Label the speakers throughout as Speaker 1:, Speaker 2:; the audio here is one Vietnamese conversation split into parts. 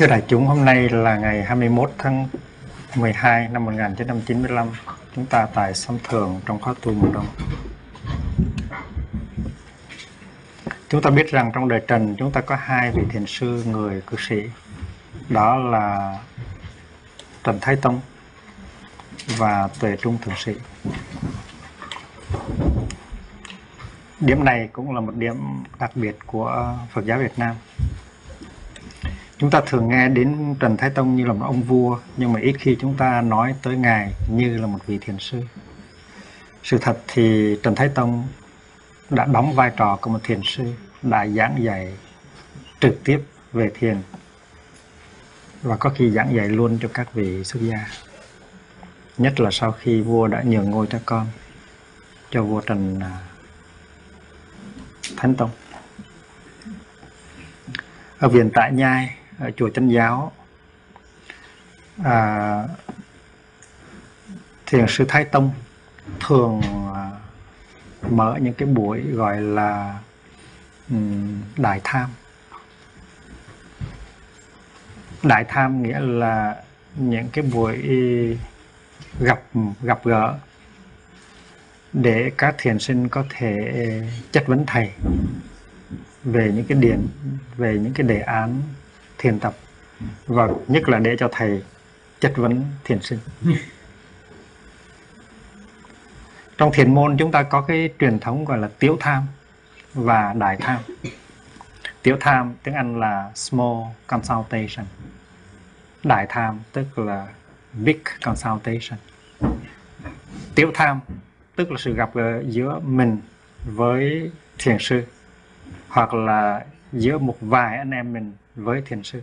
Speaker 1: Thưa đại chúng, hôm nay là ngày 21 tháng 12 năm 1995. Chúng ta tại Sâm Thường trong khóa tu mùa đông. Chúng ta biết rằng trong đời Trần chúng ta có hai vị thiền sư người cư sĩ. Đó là Trần Thái Tông và Tuệ Trung Thượng Sĩ. Điểm này cũng là một điểm đặc biệt của Phật giáo Việt Nam. Chúng ta thường nghe đến Trần Thái Tông như là một ông vua, nhưng mà ít khi chúng ta nói tới Ngài như là một vị thiền sư. Sự thật thì Trần Thái Tông đã đóng vai trò của một thiền sư, đã giảng dạy trực tiếp về thiền và có khi giảng dạy luôn cho các vị xuất gia. Nhất là sau khi vua đã nhường ngôi cho con, cho vua Trần à, Thánh Tông. Ở viện Tại Nhai, À, chùa Chánh Giáo, à, Thiền sư Thái Tông thường à, mở những cái buổi gọi là um, Đại Tham. Đại Tham nghĩa là những cái buổi gặp gặp gỡ để các thiền sinh có thể chất vấn thầy về những cái điển về những cái đề án thiền tập. Và nhất là để cho thầy chất vấn thiền sinh trong thiền môn chúng ta có cái truyền thống gọi là tiểu tham và đại tham. Tiểu tham tiếng anh là small consultation. Đại tham tức là big consultation. Tiểu tham tức là sự gặp gỡ giữa mình với thiền sư hoặc là giữa một vài anh em mình với thiền sư.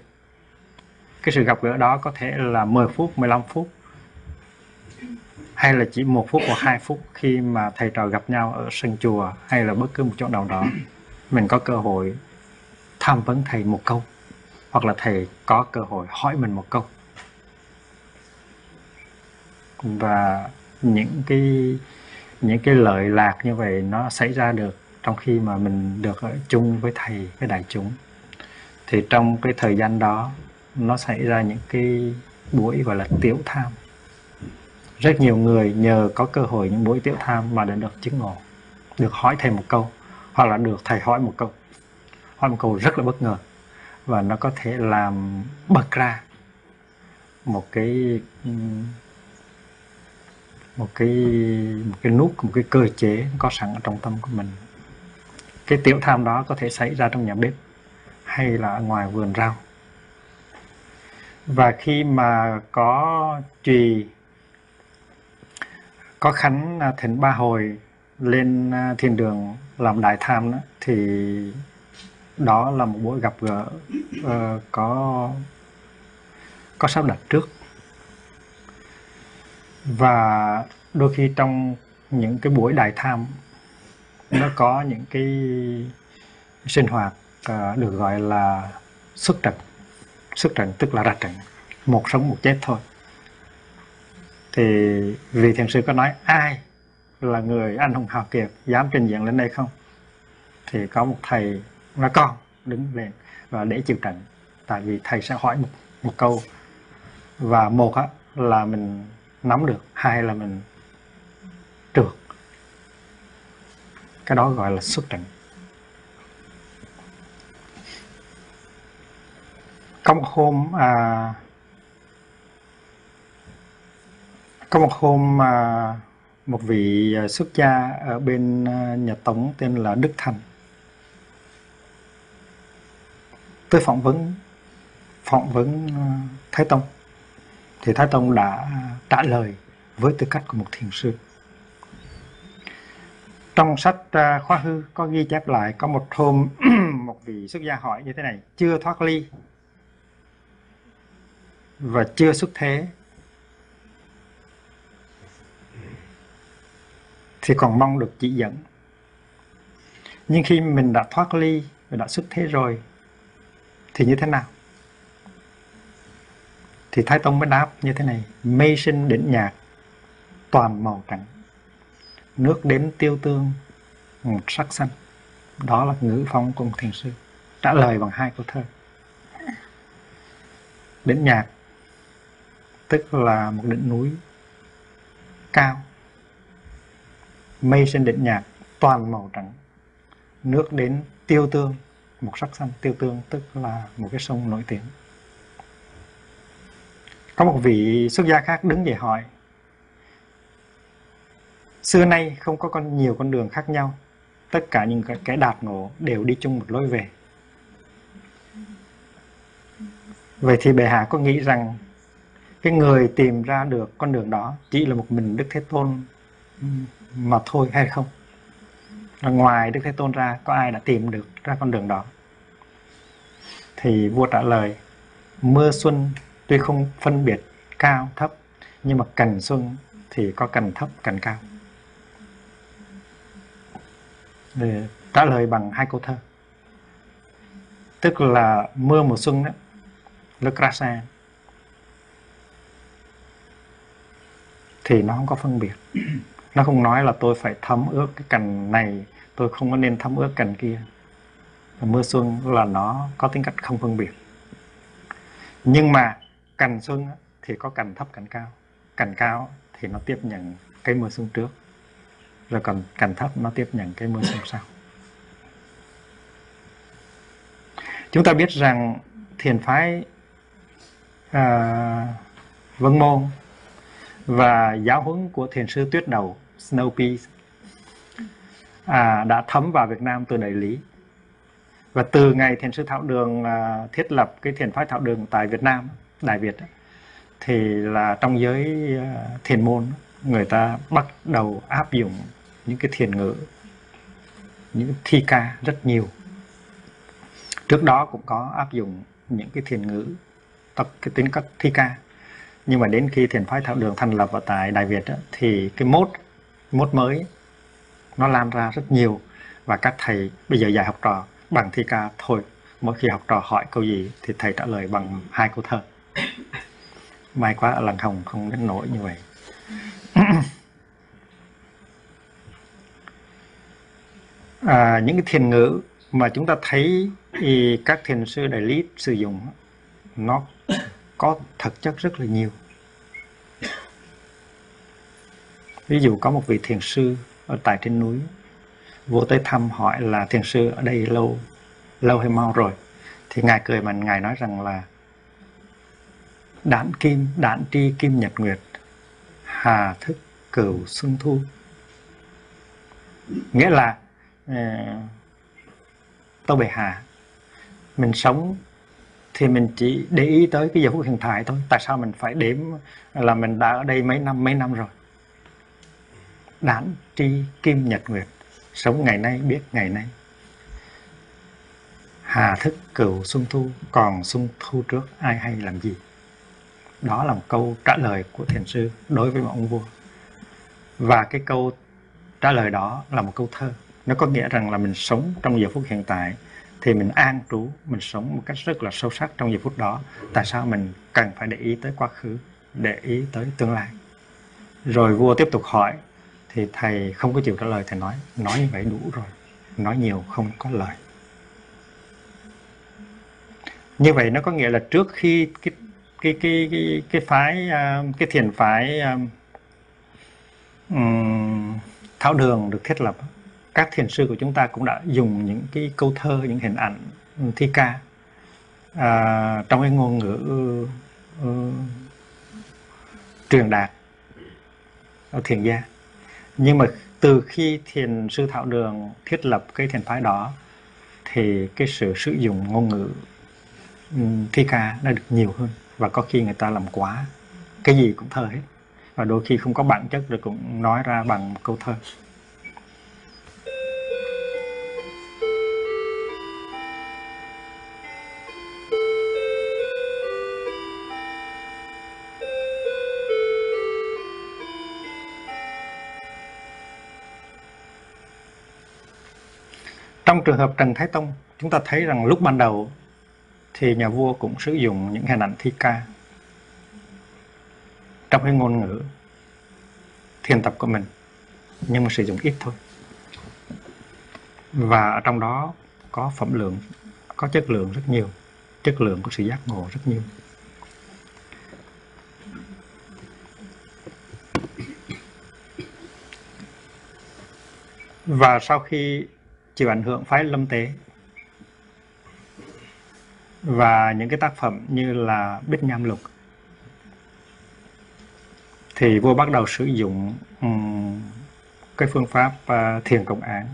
Speaker 1: Cái sự gặp gỡ đó có thể là 10 phút 15 phút, hay là chỉ một phút hoặc hai phút khi mà thầy trò gặp nhau ở sân chùa hay là bất cứ một chỗ nào đó. Mình có cơ hội tham vấn thầy một câu, hoặc là thầy có cơ hội hỏi mình một câu. Và những cái những cái lợi lạc như vậy nó xảy ra được trong khi mà mình được ở chung với thầy, với đại chúng thì trong cái thời gian đó, nó xảy ra những cái buổi gọi là tiểu tham. Rất nhiều người nhờ có cơ hội những buổi tiểu tham mà đã được chứng ngộ, được hỏi thầy một câu, hoặc là được thầy hỏi một câu. Hỏi một câu rất là bất ngờ. Và nó có thể làm bật ra một cái một cái một cái nút, một cái cơ chế có sẵn ở trong tâm của mình. Cái tiểu tham đó có thể xảy ra trong nhà bếp hay là ở ngoài vườn rau. Và khi mà có trì có khánh à, thỉnh ba hồi lên thiền thiên đường làm đại tham đó, thì đó là một buổi gặp gỡ uh, có có sắp đặt trước. Và đôi khi trong những cái buổi đại tham nó có những cái sinh hoạt uh, được gọi là xuất trận xuất trận tức là ra trận một sống một chết thôi. Thì vị thiền sư có nói ai là người anh hùng hào kiệt dám trình diện lên đây không? Thì có một thầy nói con đứng lên và để chịu trận. Tại vì thầy sẽ hỏi một, một câu. Và một á, là mình nắm được hai là mình trượt. Cái đó gọi là xuất trận có một hôm à, có một hôm à, một vị à, xuất gia ở bên à, nhà tống tên là đức thành. Tới phỏng vấn phỏng vấn à, thái tông. Thì thái tông đã trả lời với tư cách của một thiền sư. Trong sách Khoa khóa hư có ghi chép lại có một hôm một vị xuất gia hỏi như thế này chưa thoát ly và chưa xuất thế. Thì còn mong được chỉ dẫn. Nhưng khi mình đã thoát ly và đã xuất thế rồi, thì như thế nào? Thì thái tông mới đáp như thế này mây sinh đỉnh nhạc, toàn màu trắng nước đến tiêu tương, một sắc xanh. Đó là ngữ phong của một thiền sư. Trả lời bằng hai câu thơ. Đỉnh nhạc tức là một đỉnh núi cao. Mây trên đỉnh nhạc toàn màu trắng. Nước đến tiêu tương một sắc xanh tiêu tương tức là một cái sông nổi tiếng. Có một vị xuất gia khác đứng dậy hỏi xưa nay không có con nhiều con đường khác nhau tất cả những cái, cái đạt ngộ đều đi chung một lối về. Vậy thì bệ hạ có nghĩ rằng cái người tìm ra được con đường đó chỉ là một mình đức thế tôn mà thôi, hay không? Là ngoài đức thế tôn ra, có ai đã tìm được ra con đường đó? Thì vua trả lời, mưa xuân tuy không phân biệt cao, thấp, nhưng mà cành xuân thì có cành thấp, cành cao. Để trả lời bằng hai câu thơ. Tức là mưa mùa xuân đó Le Crasa thì nó không có phân biệt. Nó không nói là tôi phải thấm ướt cái cành này tôi không có nên thấm ướt cành kia. Mưa xuân là nó có tính cách không phân biệt. Nhưng mà cành xuân thì có cành thấp cành cao. Cành cao thì nó tiếp nhận cái mưa xuân trước. Rồi còn cành thấp nó tiếp nhận cái mưa xuân sau. Chúng ta biết rằng thiền phái à, vân môn và giáo huấn của thiền sư tuyết đầu Snow Peas à, đã thấm vào Việt Nam từ đại lý. Và từ ngày thiền sư Thảo Đường à, thiết lập cái thiền phái Thảo Đường tại Việt Nam Đại Việt thì là trong giới à, thiền môn người ta bắt đầu áp dụng những cái thiền ngữ những thi ca rất nhiều. Trước đó cũng có áp dụng những cái thiền ngữ tập cái tính cách thi ca nhưng mà đến khi thiền phái thảo đường thành lập ở tại đại việt thì cái mốt mốt mới nó lan ra rất nhiều. Và các thầy bây giờ dạy học trò bằng thi ca thôi. Mỗi khi học trò hỏi câu gì thì thầy trả lời bằng hai câu thơ. May quá ở làng hồng không đến nổi như vậy. À, những cái thiền ngữ mà chúng ta thấy thì các thiền sư đại lý sử dụng nó có thực chất rất là nhiều. Ví dụ có một vị thiền sư ở tại trên núi vô tới thăm hỏi là thiền sư ở đây lâu lâu hay mau rồi? Thì ngài cười mà ngài nói rằng là đản kim đản tri kim nhật nguyệt hà thức cửu xuân thu. Nghĩa là ờ, uh, tôi bệ hạ mình sống thì mình chỉ để ý tới cái giờ phút hiện tại thôi. Tại sao mình phải đếm là mình đã ở đây mấy năm mấy năm rồi? Đản tri kim nhật nguyệt, sống ngày nay, biết ngày nay. Hà thức cửu xuân thu, còn xuân thu trước, ai hay làm gì? Đó là một câu trả lời của thiền sư đối với một ông vua. Và cái câu trả lời đó là một câu thơ. Nó có nghĩa rằng là mình sống trong giờ phút hiện tại thì mình an trú mình sống một cách rất là sâu sắc trong giây phút đó. Tại sao mình cần phải để ý tới quá khứ để ý tới tương lai? Rồi vua tiếp tục hỏi thì thầy không có chịu trả lời thầy nói nói như vậy đủ rồi nói nhiều không có lời. Như vậy nó có nghĩa là trước khi cái cái cái cái, cái phái à, cái thiền phái um, tháo đường được thiết lập các thiền sư của chúng ta cũng đã dùng những cái câu thơ những hình ảnh ừ, thi ca à, trong cái ngôn ngữ uh, truyền đạt ở thiền gia. Nhưng mà từ khi thiền sư thảo đường thiết lập cái thiền phái đó thì cái sự sử dụng ngôn ngữ um, thi ca đã được nhiều hơn. Và có khi người ta làm quá cái gì cũng thơ hết. Và đôi khi không có bản chất rồi cũng nói ra bằng câu thơ. Trong trường hợp Trần Thái Tông, chúng ta thấy rằng lúc ban đầu thì nhà vua cũng sử dụng những hình ảnh thi ca trong cái ngôn ngữ thiền tập của mình nhưng mà sử dụng ít thôi. Và ở trong đó có phẩm lượng có chất lượng rất nhiều chất lượng của sự giác ngộ rất nhiều. Và sau khi chịu ảnh hưởng phái lâm tế. Và những cái tác phẩm như là Bích Nham Lục thì vua bắt đầu sử dụng um, cái phương pháp uh, thiền công án.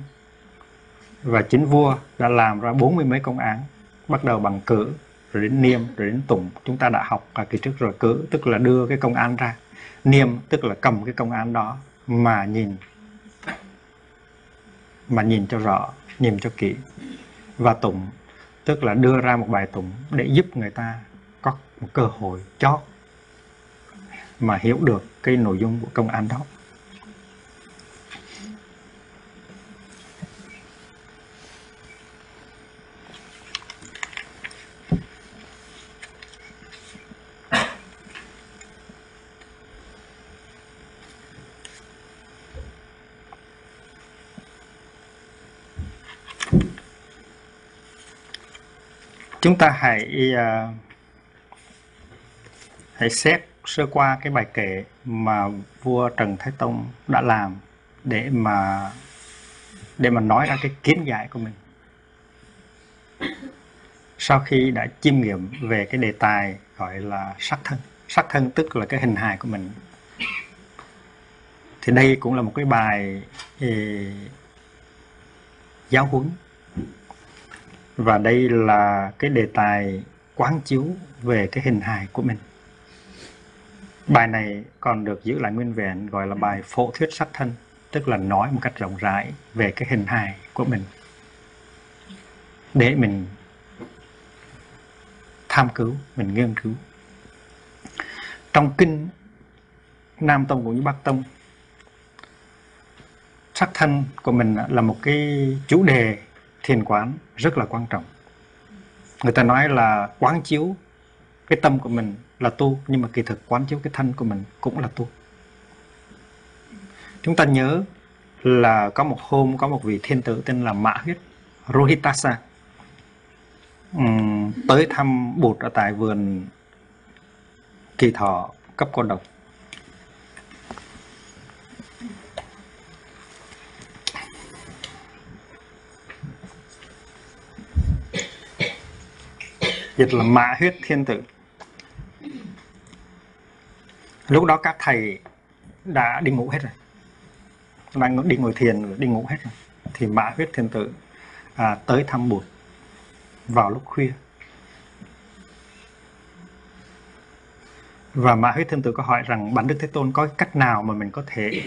Speaker 1: Và chính vua đã làm ra bốn mươi mấy công án bắt đầu bằng cử rồi đến niêm rồi đến tụng. Chúng ta đã học ở kỳ trước rồi cử tức là đưa cái công án ra niêm tức là cầm cái công án đó mà nhìn mà nhìn cho rõ nhìn cho kỹ. Và tụng, tức là đưa ra một bài tụng để giúp người ta có một cơ hội chót mà hiểu được cái nội dung của công an đó. Ta hãy uh, hãy xét sơ qua cái bài kể mà vua Trần Thái Tông đã làm để mà để mà nói ra cái kiến giải của mình. Sau khi đã chiêm nghiệm về cái đề tài gọi là sắc thân sắc thân tức là cái hình hài của mình thì đây cũng là một cái bài eh, giáo huấn và đây là cái đề tài quán chiếu về cái hình hài của mình. Bài này còn được giữ lại nguyên vẹn, gọi là bài phổ thuyết sắc thân, tức là nói một cách rộng rãi về cái hình hài của mình. Để mình tham cứu, mình nghiên cứu. Trong kinh nam tông cũng như bắc tông, sắc thân của mình là một cái chủ đề thiền quán rất là quan trọng. Người ta nói là quán chiếu cái tâm của mình là tu nhưng mà kỳ thực quán chiếu cái thân của mình cũng là tu. Chúng ta nhớ là có một hôm có một vị thiên tử tên là Mã Huyết Rohitasa. Um, tới thăm Bụt ở tại vườn kỳ thọ cấp cô độc. Dịch là mã huyết thiên tử. Lúc đó các thầy đã đi ngủ hết rồi. Đang đi ngồi thiền đi ngủ hết rồi. Thì mã huyết thiên tử à, tới thăm bụt vào lúc khuya. Và mã huyết thiên tử có hỏi rằng bản đức thế tôn có cách nào mà mình có thể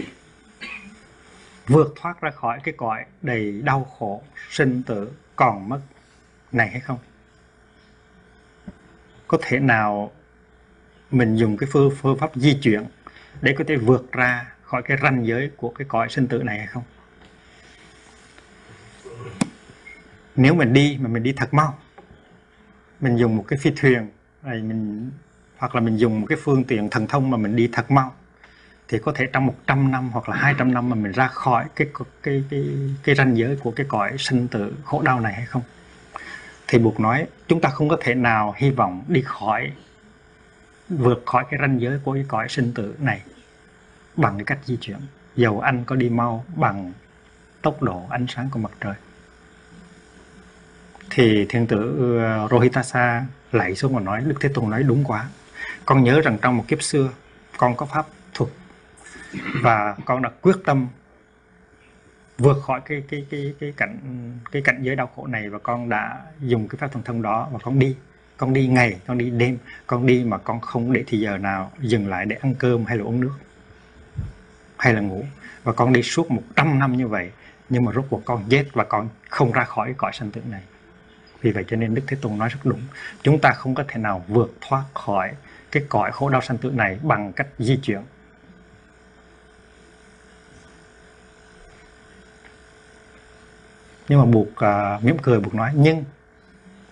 Speaker 1: vượt thoát ra khỏi cái cõi đầy đau khổ sinh tử còn mất này hay không? Có thể nào mình dùng cái phương phương pháp di chuyển để có thể vượt ra khỏi cái ranh giới của cái cõi sinh tử này hay không? Nếu mình đi mà mình đi thật mau mình dùng một cái phi thuyền này mình hoặc là mình dùng một cái phương tiện thần thông mà mình đi thật mau thì có thể trong 100 năm hoặc là 200 năm mà mình ra khỏi cái cái cái cái, cái ranh giới của cái cõi sinh tử khổ đau này hay không? Thì buộc nói, chúng ta không có thể nào hy vọng đi khỏi, vượt khỏi cái ranh giới của cái cõi sinh tử này bằng cái cách di chuyển. Dầu anh có đi mau bằng tốc độ ánh sáng của mặt trời. Thì thiên tử ờ, Rohitasa lạy xuống và nói, Đức Thế Tôn nói đúng quá. Con nhớ rằng trong một kiếp xưa, con có pháp thuật và con đã quyết tâm vượt khỏi cái cái cái cái cảnh cái cảnh giới đau khổ này và con đã dùng cái pháp thần thông đó và con đi. Con đi ngày, con đi đêm, con đi mà con không để thì giờ nào dừng lại để ăn cơm hay là uống nước hay là ngủ. Và con đi suốt 100 năm như vậy, nhưng mà rốt cuộc con chết và con không ra khỏi cõi sanh tử này. Vì vậy cho nên Đức Thế Tôn nói rất đúng. Chúng ta không có thể nào vượt thoát khỏi cái cõi khổ đau sanh tử này bằng cách di chuyển. Nhưng mà buộc uh, mỉm cười buộc nói. Nhưng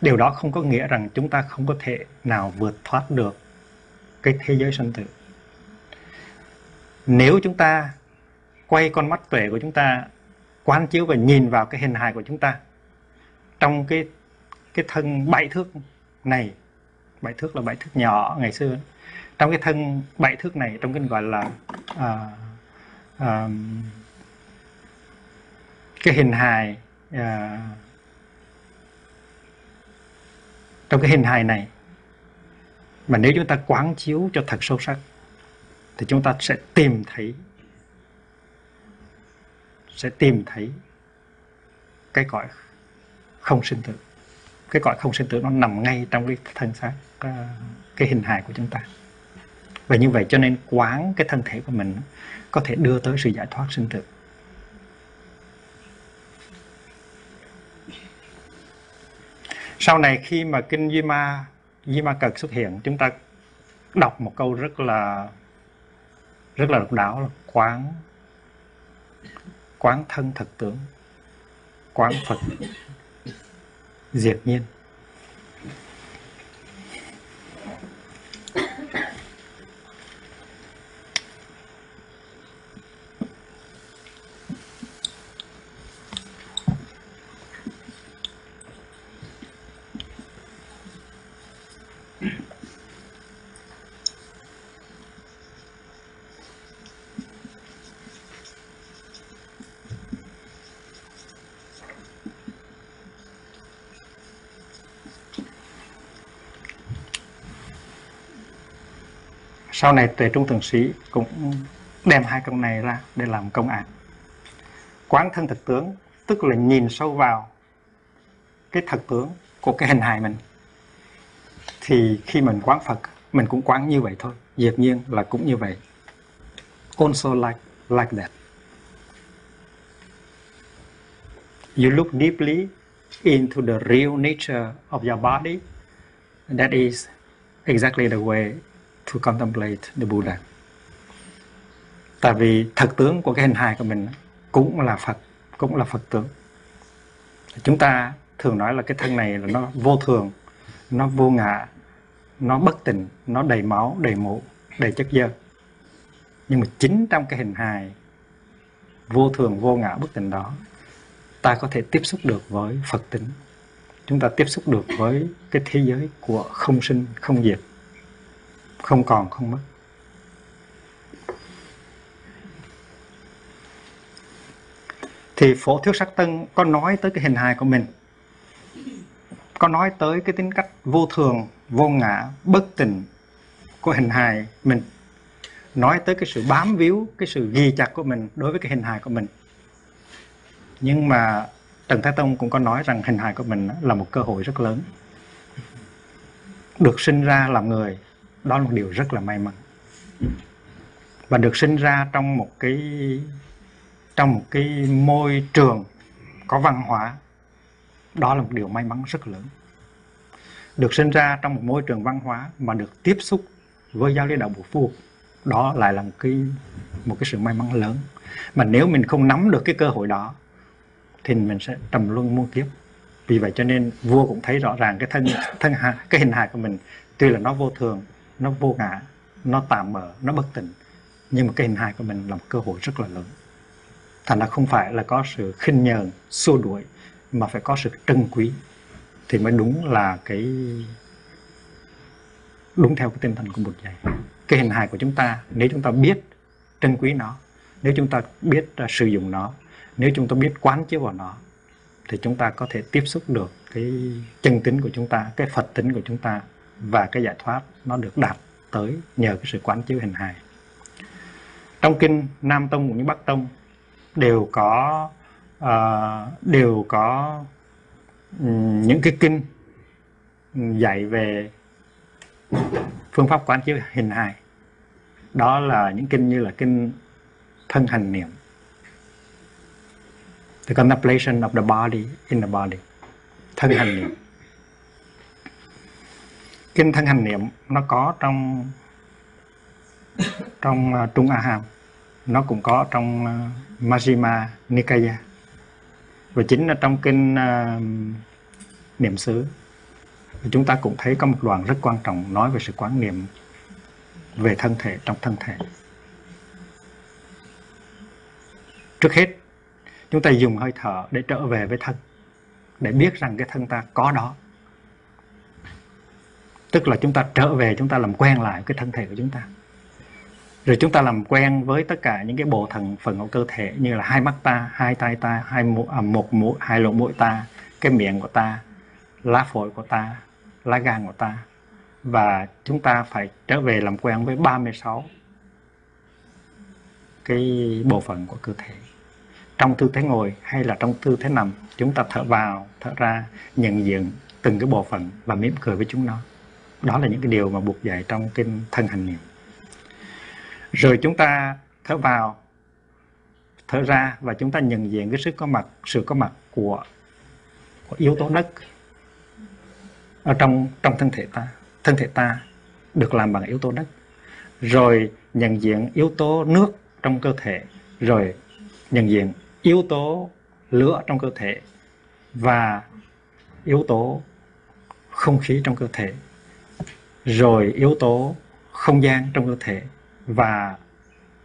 Speaker 1: điều đó không có nghĩa rằng chúng ta không có thể nào vượt thoát được cái thế giới sanh tử. Nếu chúng ta quay con mắt tuệ của chúng ta quán chiếu và nhìn vào cái hình hài của chúng ta trong cái cái thân bảy thước này bảy thước là bảy thước nhỏ ngày xưa trong cái thân bảy thước này trong cái gọi là uh, uh, cái hình hài à, trong cái hình hài này mà nếu chúng ta quán chiếu cho thật sâu sắc thì chúng ta sẽ tìm thấy sẽ tìm thấy cái cõi không sinh tử. Cái cõi không sinh tử nó nằm ngay trong cái thân xác cái, cái hình hài của chúng ta. Và như vậy cho nên quán cái thân thể của mình có thể đưa tới sự giải thoát sinh tử. Sau này khi mà kinh Duy Ma Duy Ma Cực xuất hiện, chúng ta đọc một câu rất là rất là độc đáo là quán quán thân thật tướng, quán Phật. Diệt nhiên. Sau này tề trung thượng sĩ cũng đem hai câu này ra để làm công án. Quán thân thực tướng, tức là nhìn sâu vào cái thực tướng của cái hình hài mình, thì khi mình quán Phật, mình cũng quán như vậy thôi. Dĩ nhiên là cũng như vậy. Also like like that. You look deeply into the real nature of your body. That is exactly the way to contemplate the Buddha. Tại vì thật tướng của cái hình hài của mình cũng là Phật, cũng là Phật tướng. Chúng ta thường nói là cái thân này là nó vô thường, nó vô ngã, nó bất tình, nó đầy máu, đầy mũ, đầy chất dơ. Nhưng mà chính trong cái hình hài vô thường, vô ngã, bất tình đó, ta có thể tiếp xúc được với Phật tính. Chúng ta tiếp xúc được với cái thế giới của không sinh, không diệt không còn, không mất. Thì phổ thuyết sắc tân có nói tới cái hình hài của mình. Có nói tới cái tính cách vô thường, vô ngã, bất tình của hình hài mình. Nói tới cái sự bám víu, cái sự ghi chặt của mình đối với cái hình hài của mình. Nhưng mà Trần Thái Tông cũng có nói rằng hình hài của mình là một cơ hội rất lớn. Được sinh ra làm người đó là một điều rất là may mắn. Và được sinh ra trong một cái, trong một cái môi trường có văn hóa. Đó là một điều may mắn rất lớn. Được sinh ra trong một môi trường văn hóa mà được tiếp xúc với giáo lý đạo bộ Phu đó lại là một cái một cái sự may mắn lớn. Mà nếu mình không nắm được cái cơ hội đó, thì mình sẽ trầm luân muôn kiếp. Vì vậy cho nên vua cũng thấy rõ ràng cái thân thân cái hình hài của mình tuy là nó vô thường nó vô ngã nó tạm mở nó bất tỉnh. Nhưng mà cái hình hài của mình là một cơ hội rất là lớn. Thành ra không phải là có sự khinh nhờn xua đuổi mà phải có sự trân quý. Thì mới đúng là cái đúng theo cái tinh thần của một dạy cái hình hài của chúng ta nếu chúng ta biết trân quý nó nếu chúng ta biết uh, sử dụng nó nếu chúng ta biết quán chiếu vào nó thì chúng ta có thể tiếp xúc được cái chân tính của chúng ta cái phật tính của chúng ta và cái giải thoát nó được đạt tới nhờ cái sự quán chiếu hình hài. Trong kinh Nam Tông cũng như Bắc Tông đều có uh, đều có um, những cái kinh dạy về phương pháp quán chiếu hình hài. Đó là những kinh như là kinh thân hành niệm. The contemplation of the body in the body. Thân hành niệm kinh thân hành niệm nó có trong trong uh, trung a hàm nó cũng có trong à, uh, majjhima nikaya. Và chính là trong kinh uh, niệm xứ. Chúng ta cũng thấy có một đoạn rất quan trọng nói về sự quán niệm về thân thể trong thân thể. Trước hết chúng ta dùng hơi thở để trở về với thân để biết rằng cái thân ta có đó tức là chúng ta trở về chúng ta làm quen lại cái thân thể của chúng ta. Rồi chúng ta làm quen với tất cả những cái bộ thần phần của cơ thể như là hai mắt ta hai tay ta hai mũi à, một mũi hai lỗ mũi ta cái miệng của ta lá phổi của ta lá gan của ta. Và chúng ta phải trở về làm quen với 36 cái bộ phận của cơ thể. Trong tư thế ngồi hay là trong tư thế nằm chúng ta thở vào thở ra nhận diện từng cái bộ phận và mỉm cười với chúng nó đó là những cái điều mà buộc dạy trong kinh thân hành niệm. Rồi chúng ta thở vào thở ra và chúng ta nhận diện cái sự có mặt sự có mặt của, của yếu tố đất ở trong trong thân thể ta. Thân thể ta được làm bằng yếu tố đất. Rồi nhận diện yếu tố nước trong cơ thể. Rồi nhận diện yếu tố lửa trong cơ thể và yếu tố không khí trong cơ thể rồi yếu tố không gian trong cơ thể và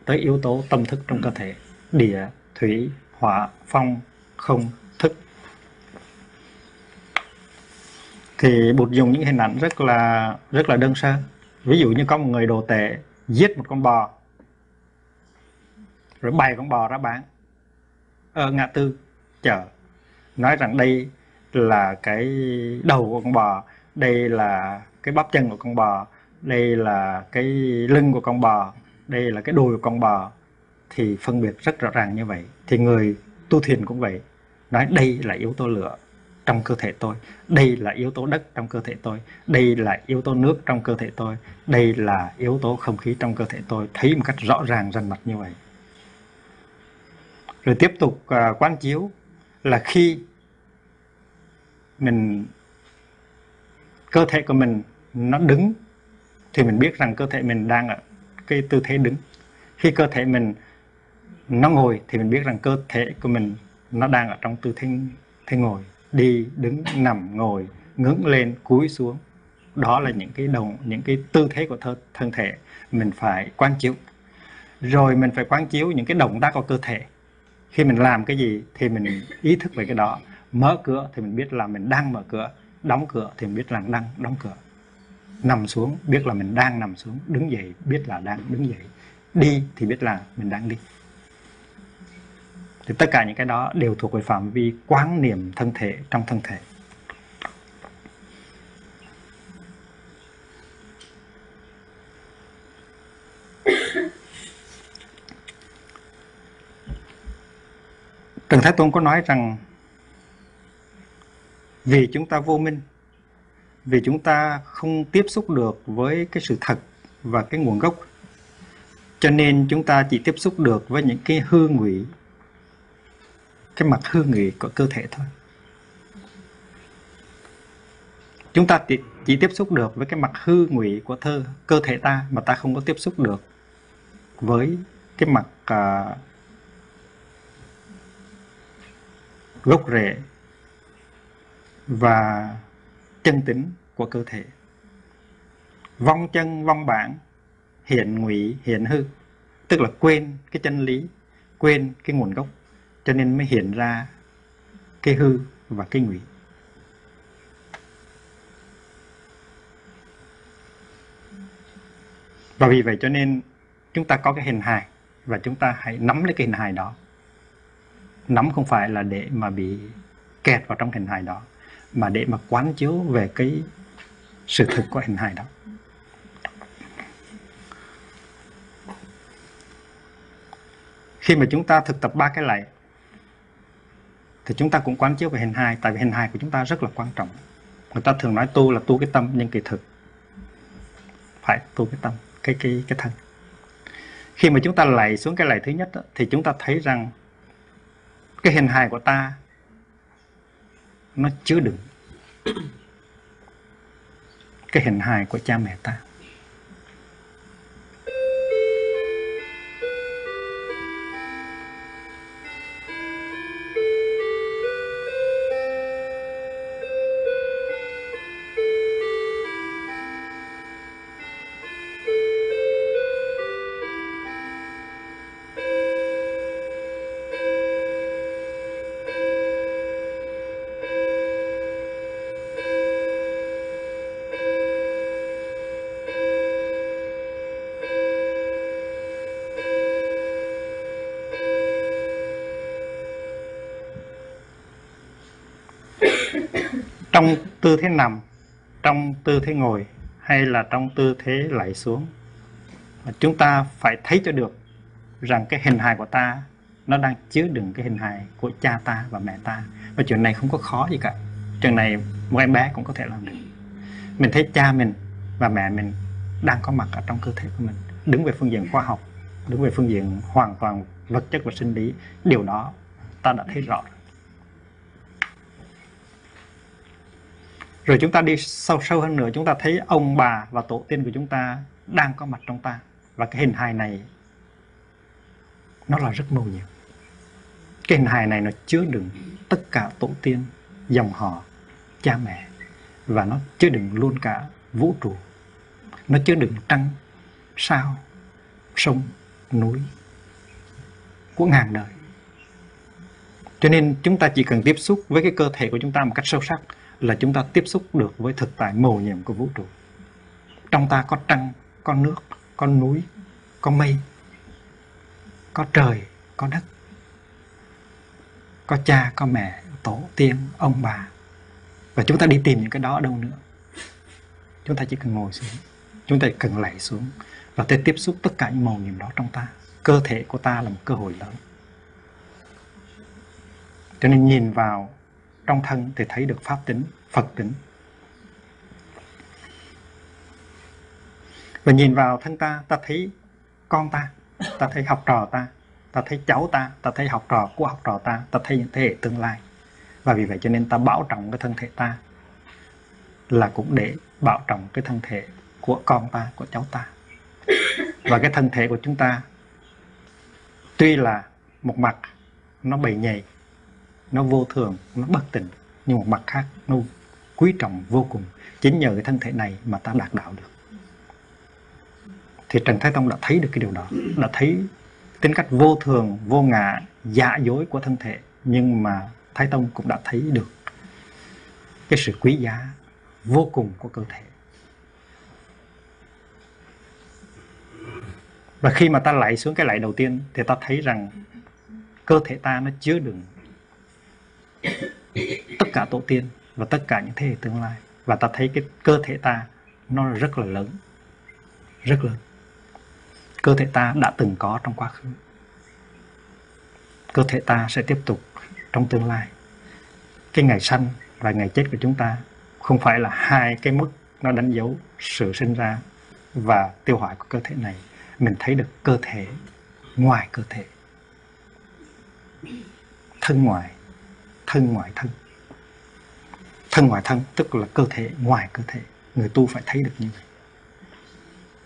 Speaker 1: tới yếu tố tâm thức trong cơ thể, địa, thủy, hỏa, phong, không, thức. Thì bụt dùng những hình ảnh rất là rất là đơn sơ. Ví dụ như có một người đồ tệ giết một con bò, rồi bày con bò ra bán ở ngã tư chợ, nói rằng đây là cái đầu của con bò, đây là cái bắp chân của con bò đây là cái lưng của con bò đây là cái đùi của con bò thì phân biệt rất rõ ràng như vậy. Thì người tu thiền cũng vậy. Nói đây là yếu tố lửa trong cơ thể tôi đây là yếu tố đất trong cơ thể tôi đây là yếu tố nước trong cơ thể tôi đây là yếu tố không khí trong cơ thể tôi. Thấy một cách rõ ràng rành mạch như vậy. Rồi tiếp tục uh, quán chiếu là khi mình cơ thể của mình nó đứng thì mình biết rằng cơ thể mình đang ở cái tư thế đứng. Khi cơ thể mình nó ngồi thì mình biết rằng cơ thể của mình nó đang ở trong tư thế thế ngồi. Đi đứng nằm ngồi ngẩng lên cúi xuống. Đó là những cái đồng những cái tư thế của thân, thân thể mình phải quán chiếu. Rồi mình phải quán chiếu những cái động tác của cơ thể. Khi mình làm cái gì thì mình ý thức về cái đó. Mở cửa thì mình biết là mình đang mở cửa đóng cửa thì mình biết là đang đóng cửa nằm xuống biết là mình đang nằm xuống đứng dậy biết là đang đứng dậy. Đi thì biết là mình đang đi. Thì tất cả những cái đó đều thuộc về phạm vi quán niệm thân thể trong thân thể. Trần Thái Tôn có nói rằng vì chúng ta vô minh, vì chúng ta không tiếp xúc được với cái sự thật và cái nguồn gốc, cho nên chúng ta chỉ tiếp xúc được với những cái hư ngụy, cái mặt hư ngụy của cơ thể thôi. Chúng ta chỉ, chỉ tiếp xúc được với cái mặt hư ngụy của thơ cơ thể ta mà ta không có tiếp xúc được với cái mặt uh, gốc rễ và chân tính của cơ thể. Vong chân, vong bản, hiện ngụy, hiện hư, tức là quên cái chân lý, quên cái nguồn gốc, cho nên mới hiện ra cái hư và cái ngụy. Và vì vậy cho nên chúng ta có cái hình hài và chúng ta hãy nắm lấy cái hình hài đó. Nắm không phải là để mà bị kẹt vào trong hình hài đó mà để mà quán chiếu về cái sự thực của hình hài đó. Khi mà chúng ta thực tập ba cái lạy thì chúng ta cũng quán chiếu về hình hài tại vì hình hài của chúng ta rất là quan trọng. Người ta thường nói tu là tu cái tâm nhưng kỳ thực phải tu cái tâm cái cái cái thân. Khi mà chúng ta lạy xuống cái lạy thứ nhất đó, thì chúng ta thấy rằng cái hình hài của ta nó chứa đựng cái hình hài của cha mẹ ta. Trong tư thế nằm, trong tư thế ngồi, hay là trong tư thế lạy xuống. Chúng ta phải thấy cho được rằng cái hình hài của ta, nó đang chứa đựng cái hình hài của cha ta và mẹ ta. Và chuyện này không có khó gì cả. Chuyện này một em bé cũng có thể làm được. Mình thấy cha mình và mẹ mình đang có mặt ở trong cơ thể của mình, đứng về phương diện khoa học, đứng về phương diện hoàn toàn vật chất và sinh lý. Điều đó ta đã thấy rõ. rồi rồi chúng ta đi sâu sâu hơn nữa, chúng ta thấy ông bà và tổ tiên của chúng ta đang có mặt trong ta. Và cái hình hài này, nó là rất mâu nhiệm. Cái hình hài này nó chứa đựng tất cả tổ tiên, dòng họ, cha mẹ. Và nó chứa đựng luôn cả vũ trụ. Nó chứa đựng trăng, sao, sông, núi của ngàn đời. Cho nên chúng ta chỉ cần tiếp xúc với cái cơ thể của chúng ta một cách sâu sắc là chúng ta tiếp xúc được với thực tại mầu nhiệm của vũ trụ. Trong ta có trăng, có nước, có núi, có mây, có trời, có đất, có cha, có mẹ, tổ, tiên, ông bà. Và chúng ta đi tìm những cái đó ở đâu nữa? Chúng ta chỉ cần ngồi xuống, chúng ta cần lạy xuống và ta tiếp xúc tất cả những màu nhiệm đó trong ta. Cơ thể của ta là một cơ hội lớn. Cho nên nhìn vào trong thân thì thấy được pháp tính, phật tính. Và nhìn vào thân ta ta thấy con ta ta thấy học trò ta ta thấy cháu ta ta thấy học trò của học trò ta ta thấy những thế hệ tương lai. Và vì vậy cho nên ta bảo trọng cái thân thể ta, là cũng để bảo trọng cái thân thể của con ta, của cháu ta. Và cái thân thể của chúng ta tuy là một mặt, nó bầy nhầy nó vô thường, nó bất tịnh, nhưng một mặt khác, nó quý trọng vô cùng. Chính nhờ cái thân thể này mà ta đạt đạo được. Thì Trần Thái Tông đã thấy được cái điều đó, đã thấy tính cách vô thường, vô ngã, giả dối của thân thể, nhưng mà Thái Tông cũng đã thấy được cái sự quý giá vô cùng của cơ thể. Và khi mà ta lại xuống cái lại đầu tiên, thì ta thấy rằng cơ thể ta nó chứa đựng tất cả tổ tiên và tất cả những thế hệ tương lai. Và ta thấy cái cơ thể ta nó rất là lớn. Rất lớn. Cơ thể ta đã từng có trong quá khứ. Cơ thể ta sẽ tiếp tục trong tương lai. Cái ngày sanh và ngày chết của chúng ta không phải là hai cái mức nó đánh dấu sự sinh ra và tiêu hoại của cơ thể này. Mình thấy được cơ thể, ngoài cơ thể. Thân ngoài thân ngoài thân. Thân ngoài thân tức là cơ thể, ngoài cơ thể. Người tu phải thấy được như vậy.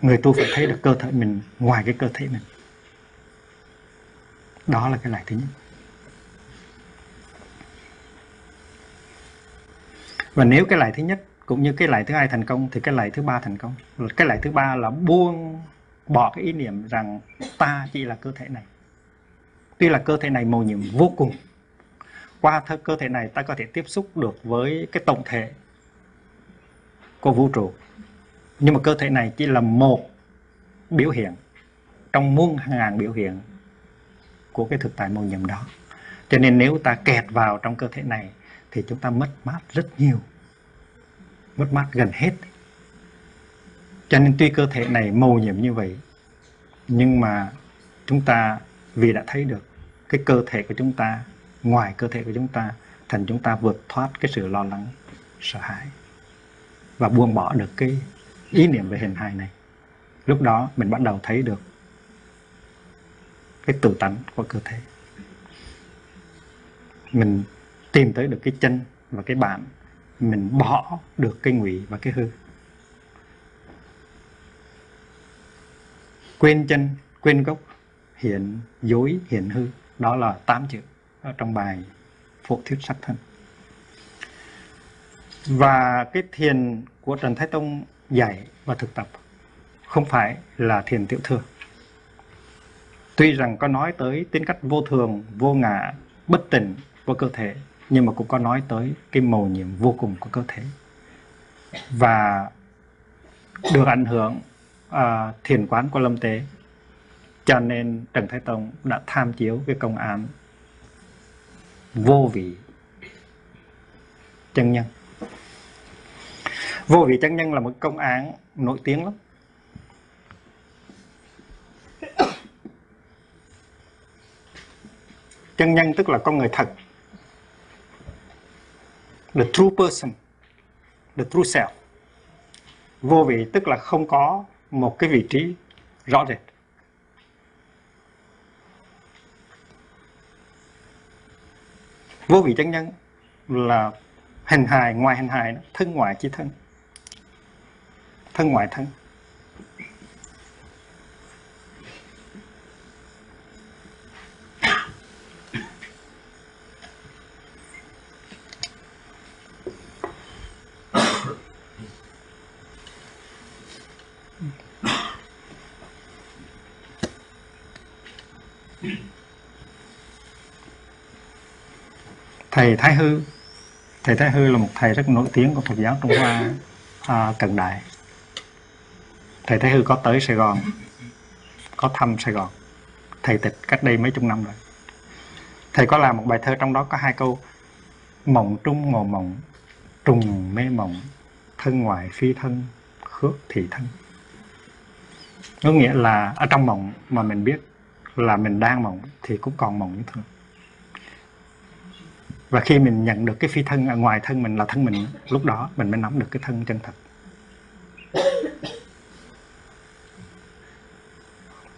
Speaker 1: Người tu phải thấy được cơ thể mình ngoài cái cơ thể mình. Đó là cái lại thứ nhất. Và nếu cái lại thứ nhất cũng như cái lại thứ hai thành công thì cái lại thứ ba thành công. Cái lại thứ ba là buông bỏ cái ý niệm rằng ta chỉ là cơ thể này. Tuy là cơ thể này màu nhiệm vô cùng qua cơ thể này ta có thể tiếp xúc được với cái tổng thể của vũ trụ. Nhưng mà cơ thể này chỉ là một biểu hiện trong muôn ngàn biểu hiện của cái thực tại màu nhiệm đó. Cho nên nếu ta kẹt vào trong cơ thể này thì chúng ta mất mát rất nhiều, mất mát gần hết. Cho nên tuy cơ thể này màu nhiệm như vậy, nhưng mà chúng ta vì đã thấy được cái cơ thể của chúng ta ngoài cơ thể của chúng ta, thành chúng ta vượt thoát cái sự lo lắng, sợ hãi và buông bỏ được cái ý niệm về hình hài này. Lúc đó mình bắt đầu thấy được cái tự tánh của cơ thể. Mình tìm tới được cái chân và cái bản mình bỏ được cái ngụy và cái hư. Quên chân, quên gốc, hiện dối, hiện hư, đó là tám chữ trong bài phổ thuyết sắc thân. Và cái thiền của Trần Thái Tông dạy và thực tập không phải là thiền tiểu thừa. Tuy rằng có nói tới tính cách vô thường vô ngã bất tỉnh của cơ thể nhưng mà cũng có nói tới cái màu nhiệm vô cùng của cơ thể. Và được ảnh hưởng uh, thiền quán của lâm tế cho nên trần thái tông đã tham chiếu cái công án vô vị chân nhân. Vô vị chân nhân là một công án nổi tiếng lắm. Chân nhân tức là con người thật. The true person, the true self. Vô vị tức là không có một cái vị trí rõ rệt. Vô vị chân nhân là hình hài, ngoài hình hài thân ngoại chi thân. Thân ngoại thân. Thầy Thái Hư. Thầy Thái Hư là một thầy rất nổi tiếng của Phật giáo Trung Hoa à, cận đại. Thầy Thái Hư có tới Sài Gòn có thăm Sài Gòn. Thầy tịch cách đây mấy chục năm rồi. Thầy có làm một bài thơ trong đó có hai câu mộng trung ngộ mộng trùng mê mộng thân ngoại phi thân khước thị thân. Có nghĩa là ở trong mộng mà mình biết là mình đang mộng thì cũng còn mộng như thường và khi mình nhận được cái phi thân ở ngoài thân mình là thân mình, lúc đó mình mới nắm được cái thân chân thật.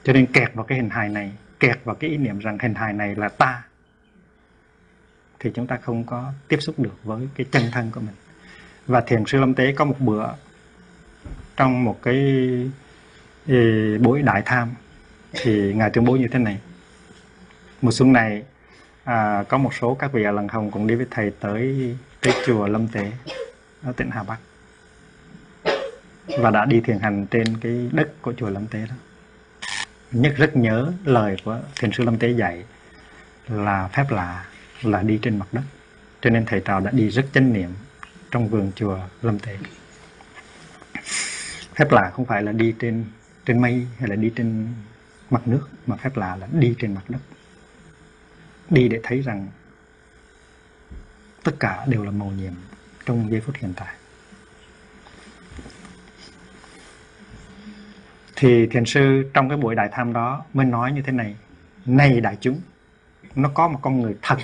Speaker 1: Cho nên kẹt vào cái hình hài này, kẹt vào cái ý niệm rằng hình hài này là ta, thì chúng ta không có tiếp xúc được với cái chân thân của mình. Và thiền sư lâm tế có một bữa trong một cái buổi đại tham, thì ngài tuyên bố như thế này. Mùa xuân này à, có một số các vị ở lần hồng cũng đi với thầy tới tới chùa Lâm Tế ở tỉnh Hà Bắc. Và đã đi thiền hành trên cái đất của chùa Lâm Tế đó. Nhất rất nhớ lời của thiền sư Lâm Tế dạy là phép lạ là đi trên mặt đất. Cho nên thầy trò đã đi rất chánh niệm trong vườn chùa Lâm Tế. Phép lạ không phải là đi trên trên mây hay là đi trên mặt nước mà phép lạ là đi trên mặt đất đi để thấy rằng tất cả đều là màu nhiệm trong giây phút hiện tại. Thì thiền sư trong cái buổi đại tham đó mới nói như thế này này đại chúng, nó có một con người thật.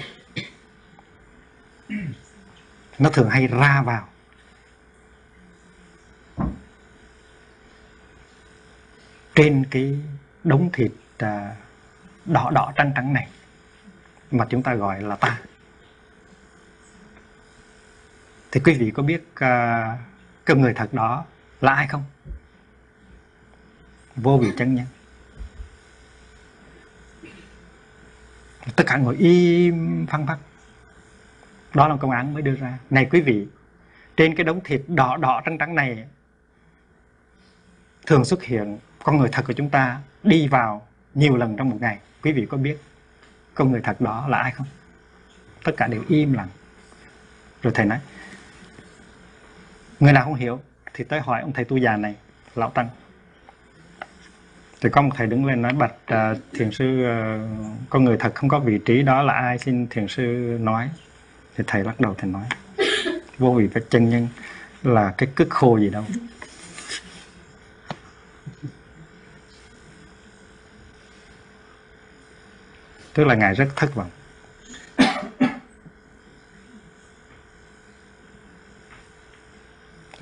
Speaker 1: Nó thường hay ra vào. Trên cái đống thịt à, đỏ đỏ trắng trắng này mà chúng ta gọi là ta. Thì quý vị có biết à, uh, cái người thật đó là ai không? Vô vị chân nhân. Tất cả ngồi im phăng phắc. Đó là công án mới đưa ra. Này quý vị trên cái đống thịt đỏ đỏ trắng trắng này thường xuất hiện con người thật của chúng ta đi vào nhiều lần trong một ngày. Quý vị có biết con người thật đó là ai không? Tất cả đều im lặng. Rồi thầy nói người nào không hiểu thì tới hỏi ông thầy tu già này lão tăng. Thì có một thầy đứng lên nói bạch uh, thiền sư uh, con người thật không có vị trí đó là ai? Xin thiền sư nói. Thì thầy lắc đầu thầy nói vô vị với chân nhân là cái cứt khô gì đâu. Tức là ngài rất thất vọng.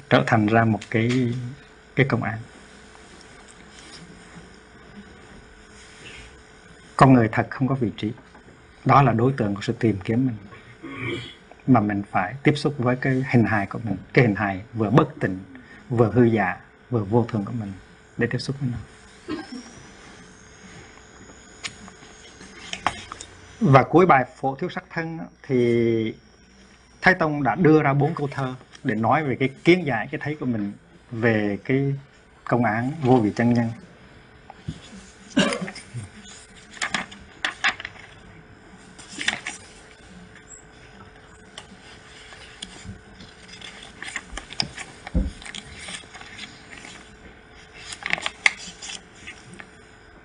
Speaker 1: Trở thành ra một cái cái công án con người thật không có vị trí. Đó là đối tượng của sự tìm kiếm mình. Mà mình phải tiếp xúc với cái hình hài của mình. Cái hình hài vừa bất tỉnh vừa hư giả, vừa vô thường của mình để tiếp xúc với nó. Và cuối bài phổ thiếu sắc thân thì thái tông đã đưa ra bốn câu thơ để nói về cái kiến giải, cái thấy của mình về cái công án vô vị chân nhân.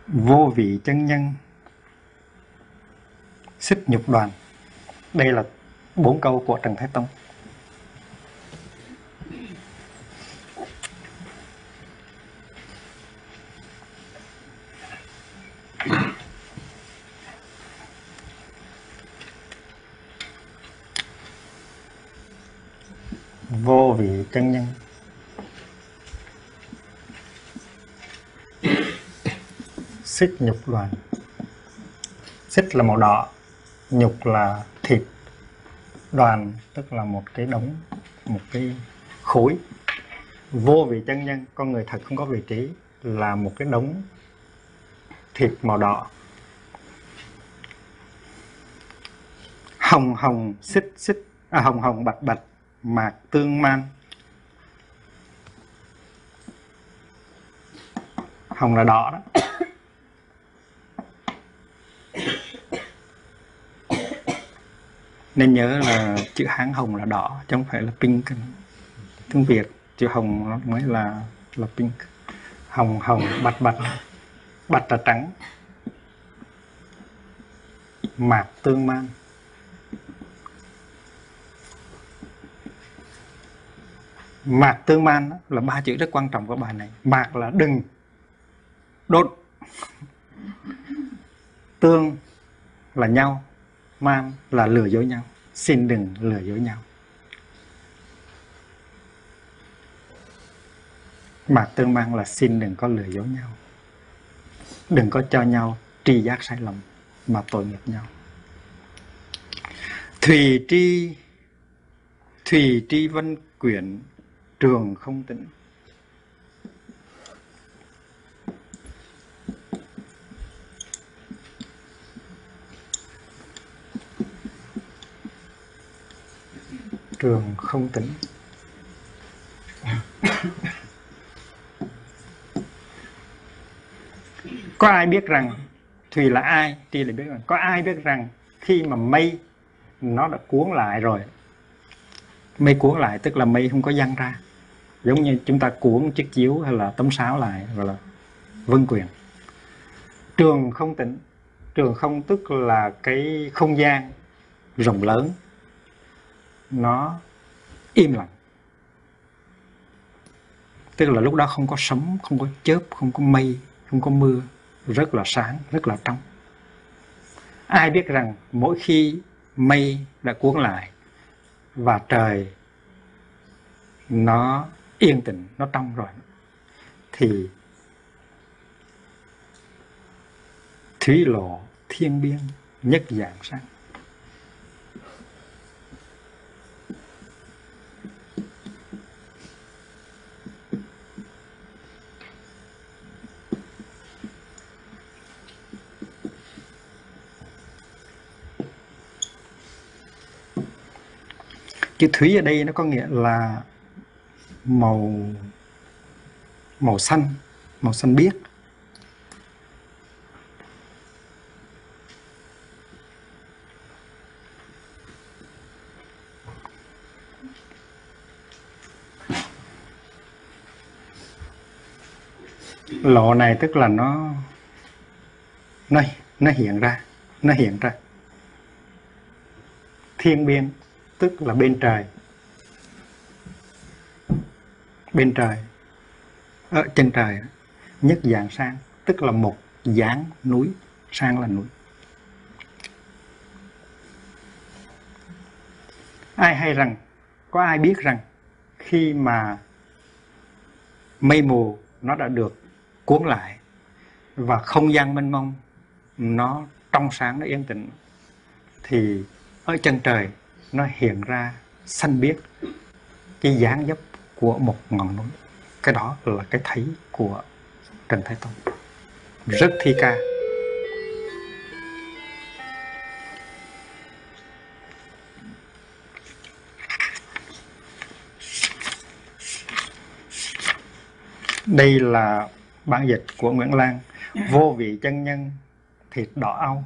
Speaker 1: Vô vị chân nhân xích nhục đoàn. Đây là bốn câu của trần thái tông. Vô vị chân nhân. Xích nhục đoàn. Xích là màu đỏ nhục là thịt. Đoàn tức là một cái đống một cái khối. Vô vị chân nhân con người thật không có vị trí là một cái đống thịt màu đỏ. Hồng hồng xích xích à, hồng hồng bạch bạch mạc tương man hồng là đỏ đó. Nên nhớ là chữ hán hồng là đỏ, chứ không phải là pink. Tiếng việt, chữ hồng nó mới là là pink. Hồng hồng, bạch bạch. Bạch là trắng. Mạc, tương man. Mạc, tương man là ba chữ rất quan trọng của bài này. Mạc là đừng, đốt. Tương là nhau man là lừa dối nhau. Xin đừng lừa dối nhau. Mà tương mang là xin đừng có lừa dối nhau. Đừng có cho nhau tri giác sai lầm mà tội nghiệp nhau. Thùy tri thùy tri vân quyển, trường không tĩnh. Trường không tỉnh có ai biết rằng thùy là ai? Thì là biết rằng. Có ai biết rằng khi mà mây nó đã cuốn lại rồi, mây cuốn lại tức là mây không có văng ra. Giống như chúng ta cuốn chiếc chiếu hay là tấm sáo lại, gọi là vân quyền. Trường không tĩnh trường không tức là cái không gian rộng lớn nó im lặng. Tức là lúc đó không có sấm, không có chớp, không có mây, không có mưa. Rất là sáng, rất là trong. Ai biết rằng mỗi khi mây đã cuốn lại và trời nó yên tĩnh, nó trong rồi, thì thủy lộ thiên biên nhất dạng sáng. Chữ thủy ở đây nó có nghĩa là màu màu xanh màu xanh biếc. Lộ này tức là nó nó nó hiện ra, nó hiện ra. Thiên biên tức là bên trời bên trời ở ờ, chân trời nhất dạng sang, tức là một dáng núi, sang là núi. Ai hay rằng, có ai biết rằng, khi mà mây mù nó đã được cuốn lại và không gian mênh mông nó trong sáng, nó yên tĩnh, thì ở chân trời nó hiện ra xanh biếc, cái dáng dấp của một ngọn núi. Cái đó là cái thấy của trần thái tông. Rất thi ca. Đây là bản dịch của Nguyễn Lan. Vô vị chân nhân, thịt đỏ au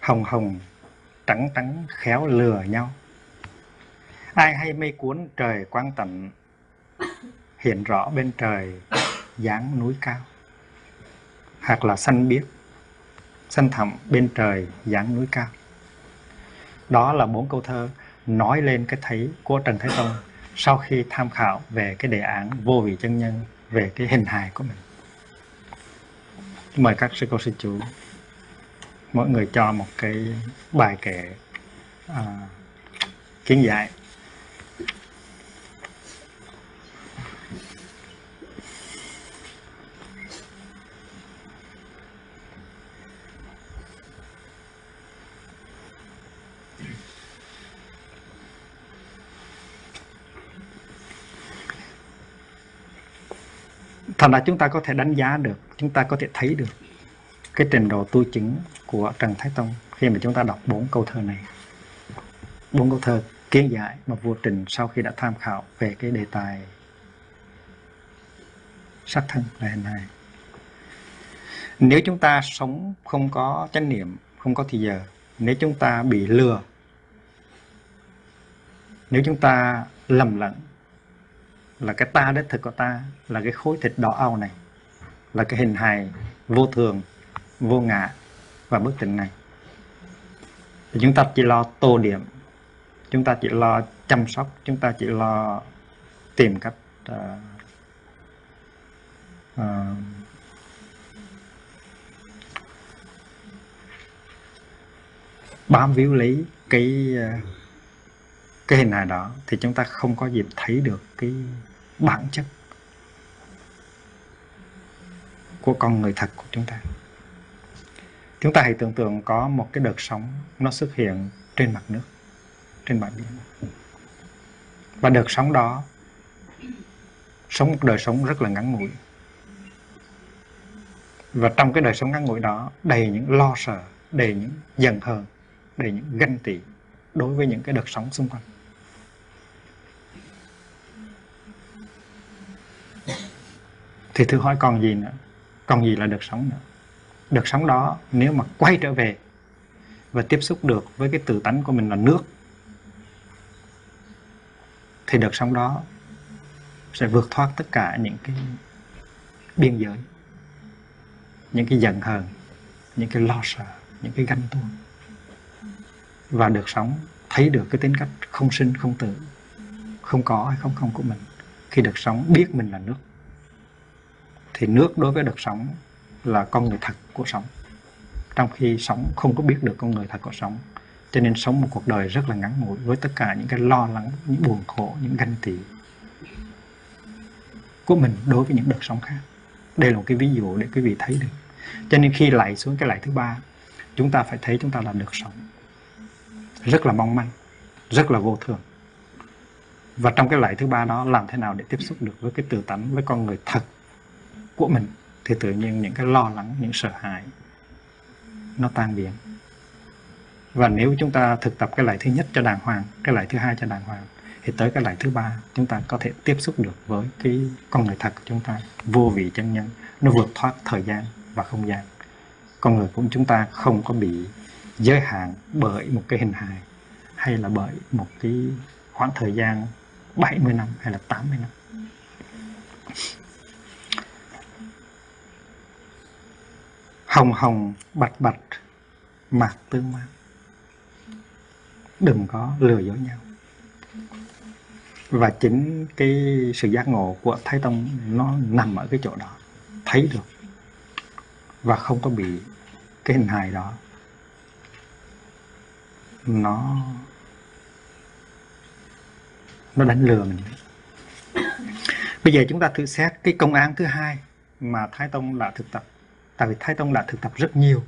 Speaker 1: hồng hồng trắng trắng khéo lừa nhau. Ai hay mây cuốn trời quang tận, hiện rõ bên trời dáng núi cao. Hoặc là xanh biếc xanh thẳm bên trời dáng núi cao. Đó là bốn câu thơ nói lên cái thấy của Trần Thái Tông sau khi tham khảo về cái đề án vô vị chân nhân, về cái hình hài của mình. Mời các sư cô, sư chú mỗi người cho một cái bài kể à, kiến giải. Thành ra chúng ta có thể đánh giá được chúng ta có thể thấy được cái trình độ tu chứng của Trần Thái Tông khi mà chúng ta đọc bốn câu thơ này. Bốn câu thơ kiến giải mà vua Trình sau khi đã tham khảo về cái đề tài sắc thân là hình hài nếu chúng ta sống không có chánh niệm, không có thì giờ, nếu chúng ta bị lừa, nếu chúng ta lầm lẫn, là cái ta đích thực của ta, là cái khối thịt đỏ ao này, là cái hình hài vô thường, vô ngã và bức tường này. Thì chúng ta chỉ lo tô điểm chúng ta chỉ lo chăm sóc chúng ta chỉ lo tìm cách uh, uh, bám víu lấy cái uh, cái hình hài đó thì chúng ta không có dịp thấy được cái bản chất của con người thật của chúng ta chúng ta hãy tưởng tượng có một cái đợt sóng nó xuất hiện trên mặt nước, trên bãi biển. Và đợt sóng đó sống một đời sống rất là ngắn ngủi. Và trong cái đời sống ngắn ngủi đó, đầy những lo sợ, đầy những giận hờn, đầy những ganh tị đối với những cái đợt sóng xung quanh. Thì thử hỏi còn gì nữa? Còn gì là đợt sóng nữa? Đợt sóng đó nếu mà quay trở về và tiếp xúc được với cái tự tánh của mình là nước, thì đợt sóng đó sẽ vượt thoát tất cả những cái biên giới, những cái giận hờn, những cái lo sợ, những cái ganh tuông. Và được sống thấy được cái tính cách không sinh, không tử, không có hay không không của mình. Khi được sống biết mình là nước, thì nước đối với đợt sống là con người thật của sống. Trong khi sống không có biết được con người thật của sống, cho nên sống một cuộc đời rất là ngắn ngủi với tất cả những cái lo lắng, những buồn khổ, những ganh tị của mình đối với những đợt sống khác. Đây là một cái ví dụ để quý vị thấy được. Cho nên khi lại xuống cái lại thứ ba, chúng ta phải thấy chúng ta là được sống. Rất là mong manh, rất là vô thường. Và trong cái lại thứ ba đó, làm thế nào để tiếp xúc được với cái tự tánh, với con người thật của mình? Thì tự nhiên những cái lo lắng, những sợ hãi, nó tan biến. Và nếu chúng ta thực tập cái lại thứ nhất cho đàng hoàng, cái lại thứ hai cho đàng hoàng, thì tới cái lại thứ ba, chúng ta có thể tiếp xúc được với cái con người thật của chúng ta, vô vị chân nhân. Nó vượt thoát thời gian và không gian. Con người của chúng ta không có bị giới hạn bởi một cái hình hài, hay là bởi một cái khoảng thời gian 70 năm hay là 80 năm. Hồng hồng, bạch bạch mặt tương mang. Đừng có lừa dối nhau. Và chính cái sự giác ngộ của thái tông nó nằm ở cái chỗ đó. Thấy được. Và không có bị cái hình hài đó. Nó nó đánh lừa mình. Bây giờ chúng ta thử xét cái công án thứ hai mà thái tông đã thực tập tại vì thái tông đã thực tập rất nhiều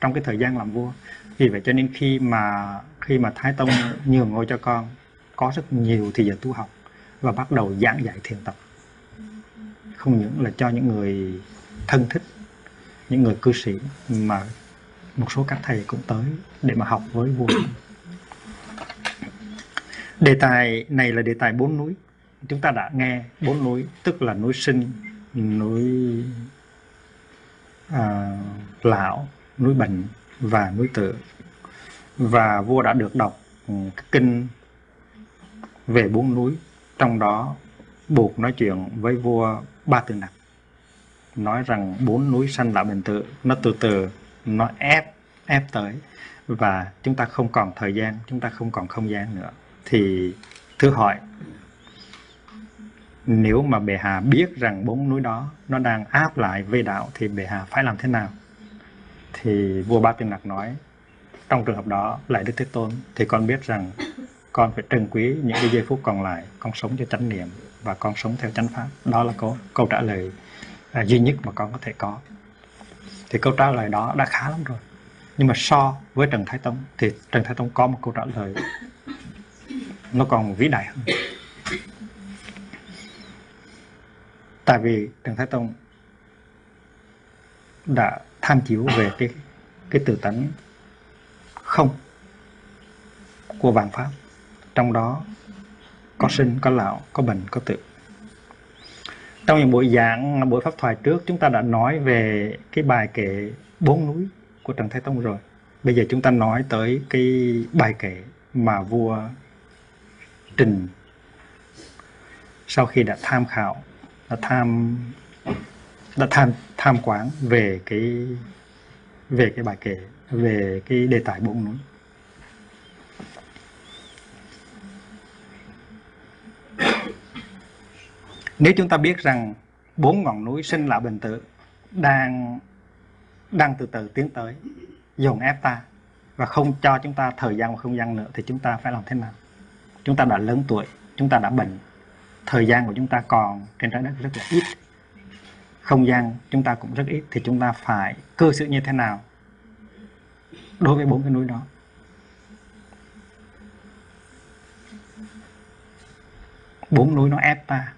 Speaker 1: trong cái thời gian làm vua. Vì vậy cho nên khi mà khi mà thái tông nhường ngôi cho con, có rất nhiều thì giờ tu học và bắt đầu giảng dạy thiền tập. Không những là cho những người thân thích, những người cư sĩ, mà một số các thầy cũng tới để mà học với vua. Đề tài này là đề tài bốn núi. Chúng ta đã nghe bốn núi, tức là núi sinh, núi à, lão núi bệnh và núi tử và vua đã được đọc ừ, kinh về bốn núi trong đó buộc nói chuyện với vua ba tư nặc nói rằng bốn núi sanh lão bệnh tử nó từ từ nó ép ép tới và chúng ta không còn thời gian chúng ta không còn không gian nữa. Thì thứ hỏi nếu mà bệ hạ biết rằng bốn núi đó nó đang áp lại về đạo thì bệ hạ phải làm thế nào? Thì vua ba tiên nặc nói trong trường hợp đó lại đức thế tôn thì con biết rằng con phải trân quý những cái giây phút còn lại con sống cho chánh niệm và con sống theo chánh pháp. Đó là câu câu trả lời à, duy nhất mà con có thể có. Thì câu trả lời đó đã khá lắm rồi. Nhưng mà so với trần thái tông thì trần thái tông có một câu trả lời nó còn vĩ đại hơn. Tại vì trần thái tông đã tham chiếu về cái cái tự tánh không của vạn pháp. Trong đó có sinh, có lão, có bệnh, có tử trong những buổi giảng, buổi pháp thoại trước, chúng ta đã nói về cái bài kệ bốn núi của trần thái tông rồi. Bây giờ chúng ta nói tới cái bài kệ mà vua trình sau khi đã tham khảo đã tham đã tham tham quán về cái về cái bài kể, về cái đề tài bốn núi nếu chúng ta biết rằng bốn ngọn núi sinh lão bệnh tử đang đang từ từ tiến tới, dồn ép ta và không cho chúng ta thời gian và không gian nữa, thì chúng ta phải làm thế nào? Chúng ta đã lớn tuổi, chúng ta đã bệnh thời gian của chúng ta còn trên trái đất rất là ít, không gian chúng ta cũng rất ít, thì chúng ta phải cơ sự như thế nào đối với bốn cái núi đó? Bốn núi nó ép ta,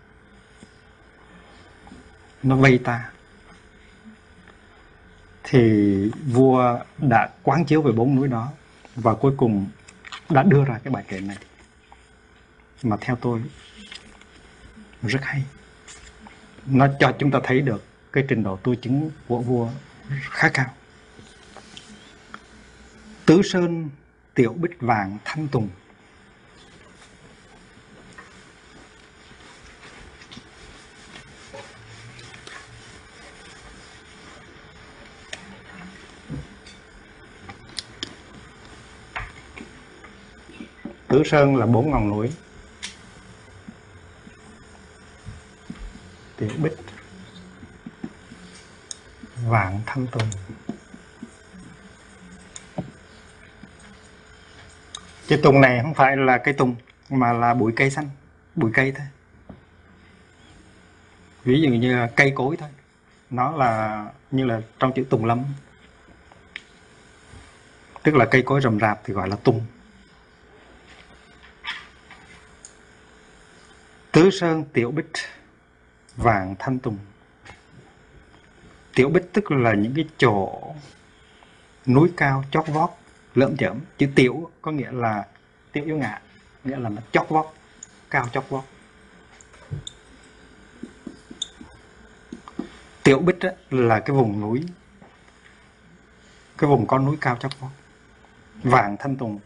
Speaker 1: nó vây ta. Thì vua đã quán chiếu về bốn núi đó và cuối cùng đã đưa ra cái bài kệ này. Mà theo tôi rất hay. Nó cho chúng ta thấy được cái trình độ tu chứng của vua khá cao. Tứ sơn, tiểu bích vàng, thanh tùng. Tứ Sơn là bốn ngọn núi. Tiểu Bích. Vạn Thanh Tùng Cái tùng này không phải là cây tùng, Mà là bụi cây xanh, Bụi cây thôi. Ví dụ như là cây cối thôi. Nó là như là trong chữ tùng lâm. Tức là cây cối rầm rạp thì gọi là tùng. Tứ Sơn Tiểu Bích. Vàng Thanh Tùng. Tiểu Bích tức là những cái chỗ núi cao chót vót lợm chởm. Chữ tiểu có nghĩa là tiểu yếu ngã nghĩa là nó chót vót cao chót vót. Tiểu bích là cái vùng núi cái vùng con núi cao chót vót. Vàng thanh tùng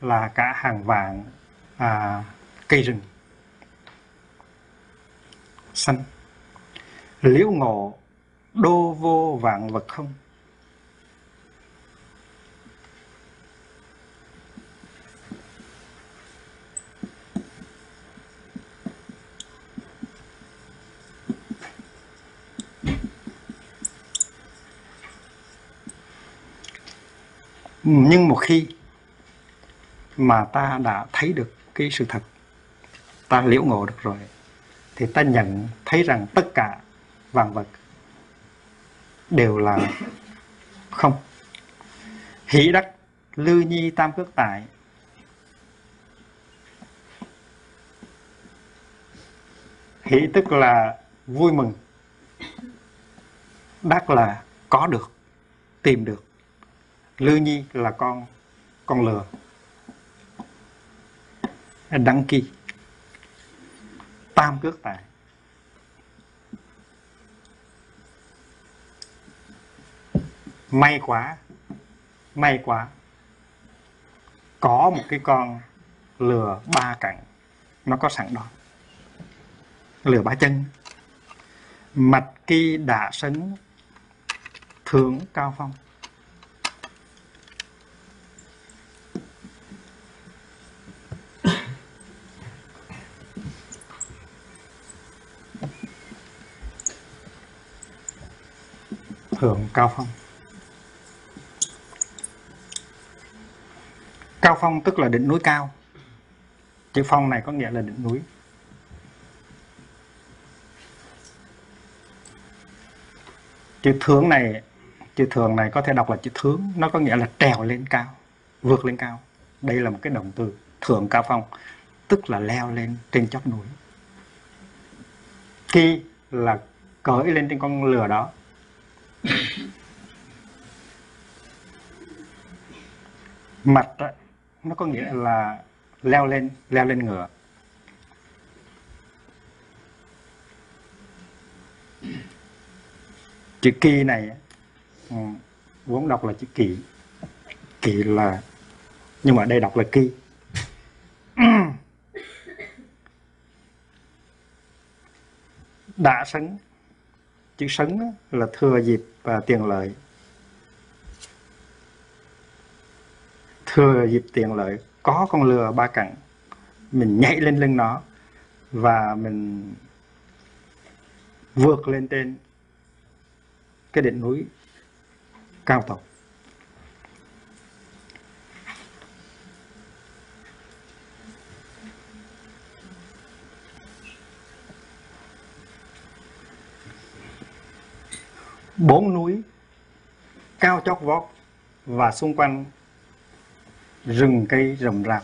Speaker 1: là cả hàng vàng à, cây rừng sanh liễu ngộ, đô vô vạn vật không? Nhưng một khi mà ta đã thấy được cái sự thật, ta liễu ngộ được rồi thì ta nhận thấy rằng tất cả vạn vật đều là không. Hỷ đắc, lư nhi, tam cước tại, hỷ tức là vui mừng, đắc là có được, tìm được. Lư nhi là con con lừa. Đăng ký tam cước tài. May quá may quá. Có một cái con lừa ba cạnh, nó có sẵn đó. Lừa ba chân. Mạch kỳ đã sấn, thượng cao phong. Thượng cao phong. Cao phong tức là đỉnh núi cao. Chữ phong này có nghĩa là đỉnh núi. Chữ thướng này, chữ thường này có thể đọc là chữ thướng. Nó có nghĩa là trèo lên cao, vượt lên cao. Đây là một cái động từ thượng cao phong, tức là leo lên trên chóp núi. Khi là cởi lên trên con lừa đó mặt đó, nó có nghĩa là leo lên leo lên ngựa. Chữ kỳ này ừ, vốn đọc là chữ kỳ. Kỳ là nhưng mà đây đọc là kỳ. Đã sấn chữ sấn là thừa dịp và tiền lợi. Thừa dịp tiền lợi, có con lừa ba cẳng mình nhảy lên lưng nó và mình vượt lên trên cái đỉnh núi cao tộc bốn núi cao chót vót và xung quanh rừng cây rậm rạp.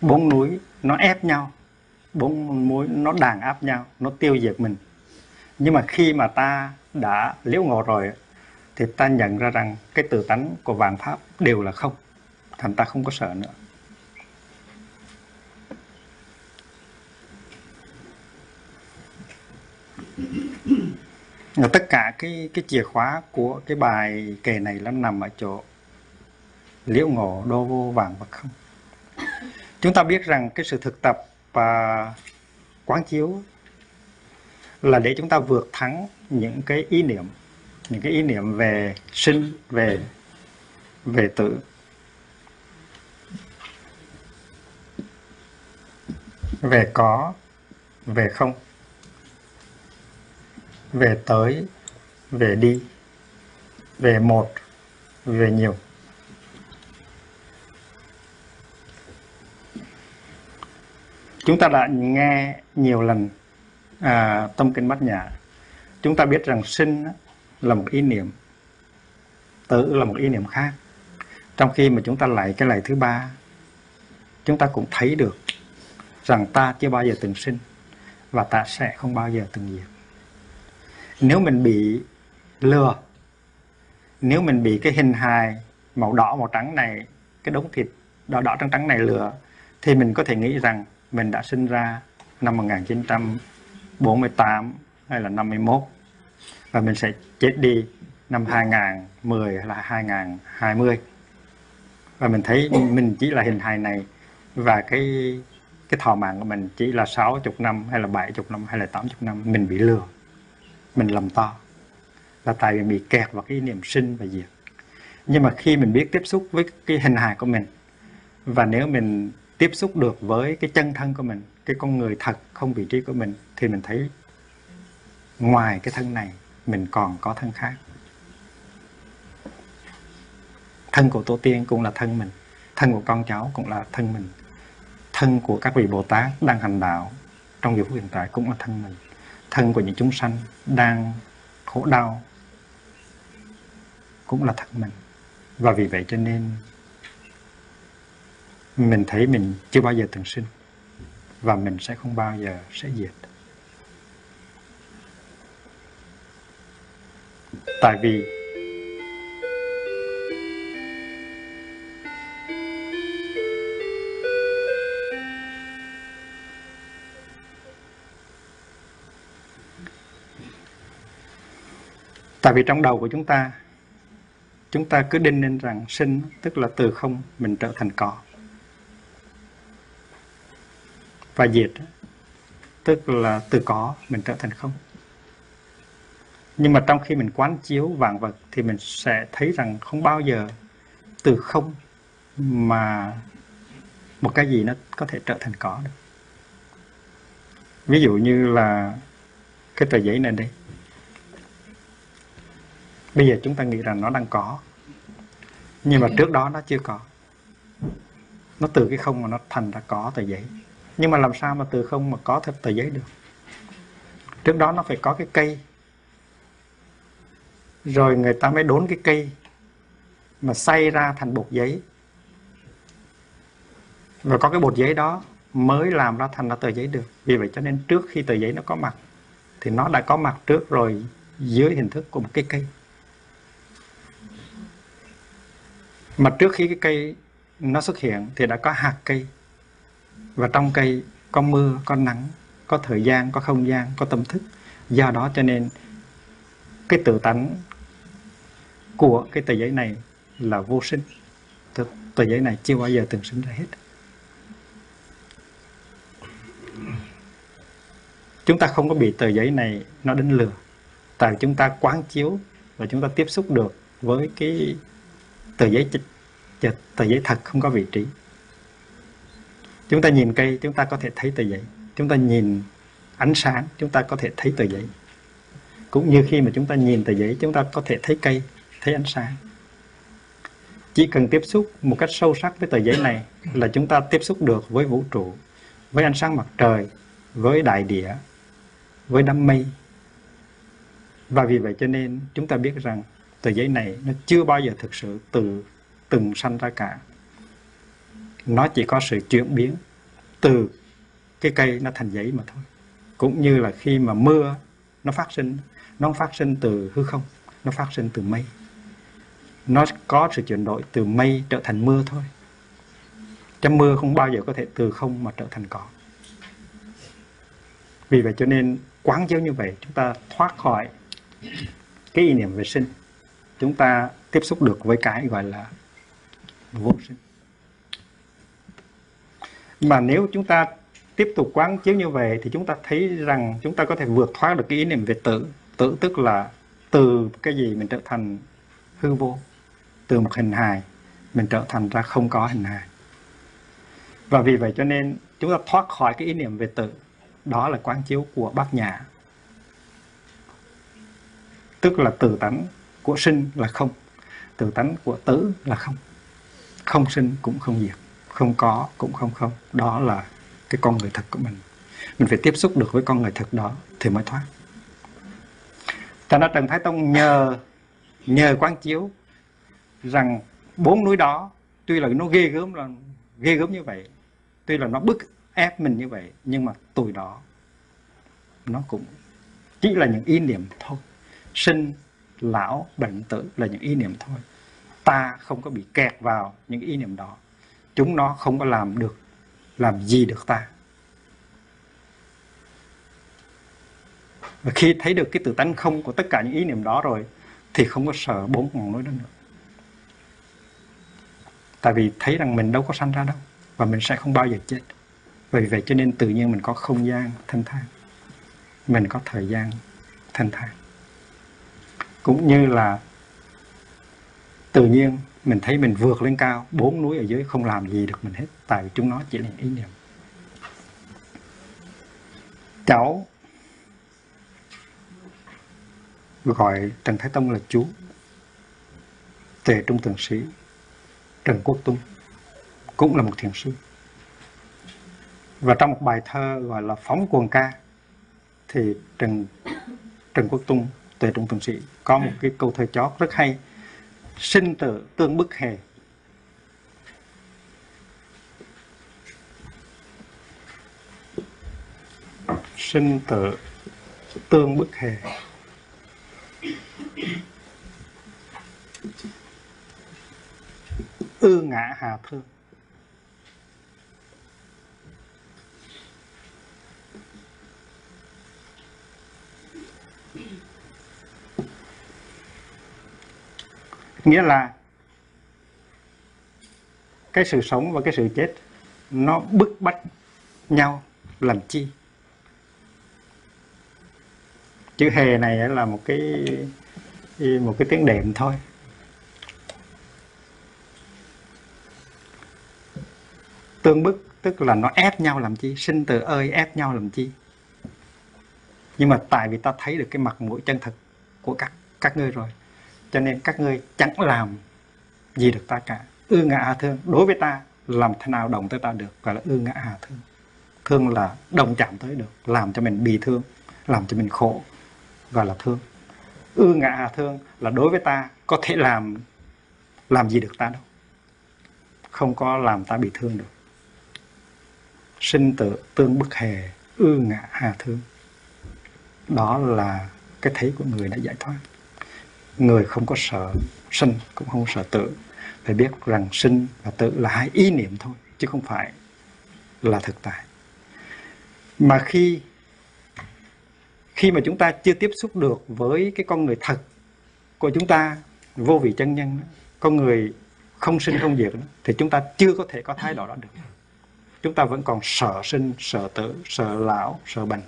Speaker 1: Bốn núi nó ép nhau, bốn núi nó đàn áp nhau, nó tiêu diệt mình. Nhưng mà khi mà ta đã liễu ngộ rồi, thì ta nhận ra rằng cái tự tánh của vạn pháp đều là không, thành ta không có sợ nữa. Tất cả cái cái chìa khóa của cái bài kệ này nó nằm ở chỗ liễu ngộ đô vô vàng và không. Chúng ta biết rằng cái sự thực tập và quán chiếu là để chúng ta vượt thắng những cái ý niệm, những cái ý niệm về sinh, về về tử. Về có, về không về tới về đi về một về nhiều. Chúng ta đã nghe nhiều lần à, tâm kinh bát nhã. Chúng ta biết rằng sinh là một ý niệm tử là một ý niệm khác. Trong khi mà chúng ta lại cái lại thứ ba chúng ta cũng thấy được rằng ta chưa bao giờ từng sinh và ta sẽ không bao giờ từng diệt nếu mình bị lừa, nếu mình bị cái hình hài màu đỏ, màu trắng này, cái đống thịt đỏ đỏ, trắng trắng này lừa, thì mình có thể nghĩ rằng mình đã sinh ra năm 1948 hay là 51 và mình sẽ chết đi năm 2010 hay là 2020 và mình thấy mình chỉ là hình hài này và cái cái thọ mạng của mình chỉ là 60 năm hay là 70 năm hay là 80 năm mình bị lừa mình lầm to. Là tại vì bị kẹt vào cái niềm sinh và diệt. Nhưng mà khi mình biết tiếp xúc với cái hình hài của mình, và nếu mình tiếp xúc được với cái chân thân của mình, cái con người thật không vị trí của mình, thì mình thấy ngoài cái thân này, mình còn có thân khác. Thân của tổ tiên cũng là thân mình, thân của con cháu cũng là thân mình. Thân của các vị bồ tát đang hành đạo trong giờ phút hiện tại cũng là thân mình thân của những chúng sanh đang khổ đau cũng là thân mình. Và vì vậy cho nên mình thấy mình chưa bao giờ từng sinh và mình sẽ không bao giờ sẽ diệt. Tại vì tại vì trong đầu của chúng ta chúng ta cứ đinh lên rằng sinh, tức là từ không mình trở thành có. Và diệt, tức là từ có mình trở thành không. Nhưng mà trong khi mình quán chiếu vạn vật thì mình sẽ thấy rằng không bao giờ từ không mà một cái gì nó có thể trở thành có được. Ví dụ như là cái tờ giấy này đây bây giờ chúng ta nghĩ rằng nó đang có. Nhưng mà trước đó nó chưa có. Nó từ cái không mà nó thành ra có tờ giấy. Nhưng mà làm sao mà từ không mà có thật tờ giấy được? Trước đó nó phải có cái cây. Rồi người ta mới đốn cái cây mà xay ra thành bột giấy. Và có cái bột giấy đó mới làm ra thành ra tờ giấy được. Vì vậy cho nên trước khi tờ giấy nó có mặt thì nó đã có mặt trước rồi dưới hình thức của một cái cây mà trước khi cái cây nó xuất hiện thì đã có hạt cây. Và trong cây có mưa có nắng có thời gian có không gian có tâm thức. Do đó cho nên cái tự tánh của cái tờ giấy này là vô sinh. Tờ, tờ giấy này chưa bao giờ từng sinh ra hết. Chúng ta không có bị tờ giấy này nó đánh lừa. Tại chúng ta quán chiếu và chúng ta tiếp xúc được với cái tờ giấy tờ giấy thật không có vị trí. Chúng ta nhìn cây, chúng ta có thể thấy tờ giấy. Chúng ta nhìn ánh sáng, chúng ta có thể thấy tờ giấy. Cũng như khi mà chúng ta nhìn tờ giấy, chúng ta có thể thấy cây, thấy ánh sáng. Chỉ cần tiếp xúc một cách sâu sắc với tờ giấy này là chúng ta tiếp xúc được với vũ trụ, với ánh sáng mặt trời, với đại địa, với đám mây. Và vì vậy cho nên chúng ta biết rằng tờ giấy này nó chưa bao giờ thực sự từ từng sanh ra cả. Nó chỉ có sự chuyển biến từ cái cây nó thành giấy mà thôi. Cũng như là khi mà mưa nó phát sinh, nó phát sinh từ hư không, nó phát sinh từ mây. Nó có sự chuyển đổi từ mây trở thành mưa thôi. Chứ mưa không bao giờ có thể từ không mà trở thành có vì vậy cho nên quán chiếu như vậy, chúng ta thoát khỏi cái ý niệm về sinh chúng ta tiếp xúc được với cái gọi là vô sinh. Mà nếu chúng ta tiếp tục quán chiếu như vậy thì chúng ta thấy rằng chúng ta có thể vượt thoát được cái ý niệm về tử tử tức là từ cái gì mình trở thành hư vô, từ một hình hài mình trở thành ra không có hình hài. Và vì vậy cho nên chúng ta thoát khỏi cái ý niệm về tử đó là quán chiếu của bát nhã. Tức là từ tánh của sinh là không, từ tánh của tử là không. Không sinh cũng không diệt, không có cũng không không. Đó là cái con người thật của mình. Mình phải tiếp xúc được với con người thật đó thì mới thoát. Cho nên trần thái tông nhờ nhờ quán chiếu rằng bốn núi đó, tuy là nó ghê gớm là, ghê gớm như vậy, tuy là nó bức ép mình như vậy, nhưng mà tuổi đó, nó cũng chỉ là những ý niệm thôi. Sinh lão bệnh tử là những ý niệm thôi. Ta không có bị kẹt vào những ý niệm đó. Chúng nó không có làm được, làm gì được ta. Và khi thấy được cái tự tánh không của tất cả những ý niệm đó rồi, thì không có sợ bốn ngọn núi đó nữa. Tại vì thấy rằng mình đâu có sanh ra đâu, và mình sẽ không bao giờ chết. Vì vậy cho nên tự nhiên mình có không gian thanh thang. Mình có thời gian thanh thang cũng như là tự nhiên mình thấy mình vượt lên cao, bốn núi ở dưới không làm gì được mình hết, tại vì chúng nó chỉ là ý niệm. Cháu gọi Trần Thái Tông là chú Tề Trung Thượng Sĩ Trần Quốc Tung, cũng là một thiền sư. Và trong một bài thơ gọi là Phóng Cuồng Ca thì Trần Trần Quốc Tung Tề Trung Thượng Sĩ. Có một cái câu thơ chót rất hay. Sinh tử tương bức hề sinh tử tương bức hề ư ngã hà thương nghĩa là cái sự sống và cái sự chết nó bức bách nhau làm chi? Chữ hề này là một cái một cái tiếng đệm thôi. Tương bức tức là nó ép nhau làm chi? Sinh từ ơi ép nhau làm chi? Nhưng mà tại vì ta thấy được cái mặt mũi chân thật của các các ngươi rồi cho nên các ngươi chẳng làm gì được ta cả. Ư ngã hà thương đối với ta, làm thế nào đồng tới ta được? Gọi là ư ngã hà thương thương là đồng chạm tới được, làm cho mình bị thương, làm cho mình khổ, gọi là thương. Ư ngã hà thương là đối với ta, có thể làm làm gì được ta đâu. Không có làm ta bị thương được. Sinh tử tương bức hề, ư ngã hà thương đó là cái thấy của người đã giải thoát người không có sợ sinh, cũng không sợ tử phải biết rằng sinh và tử là hai ý niệm thôi, chứ không phải là thực tại. Mà khi khi mà chúng ta chưa tiếp xúc được với cái con người thật của chúng ta, vô vị chân nhân, con người không sinh, không diệt, thì chúng ta chưa có thể có thái độ đó được. Chúng ta vẫn còn sợ sinh, sợ tử sợ lão, sợ bệnh.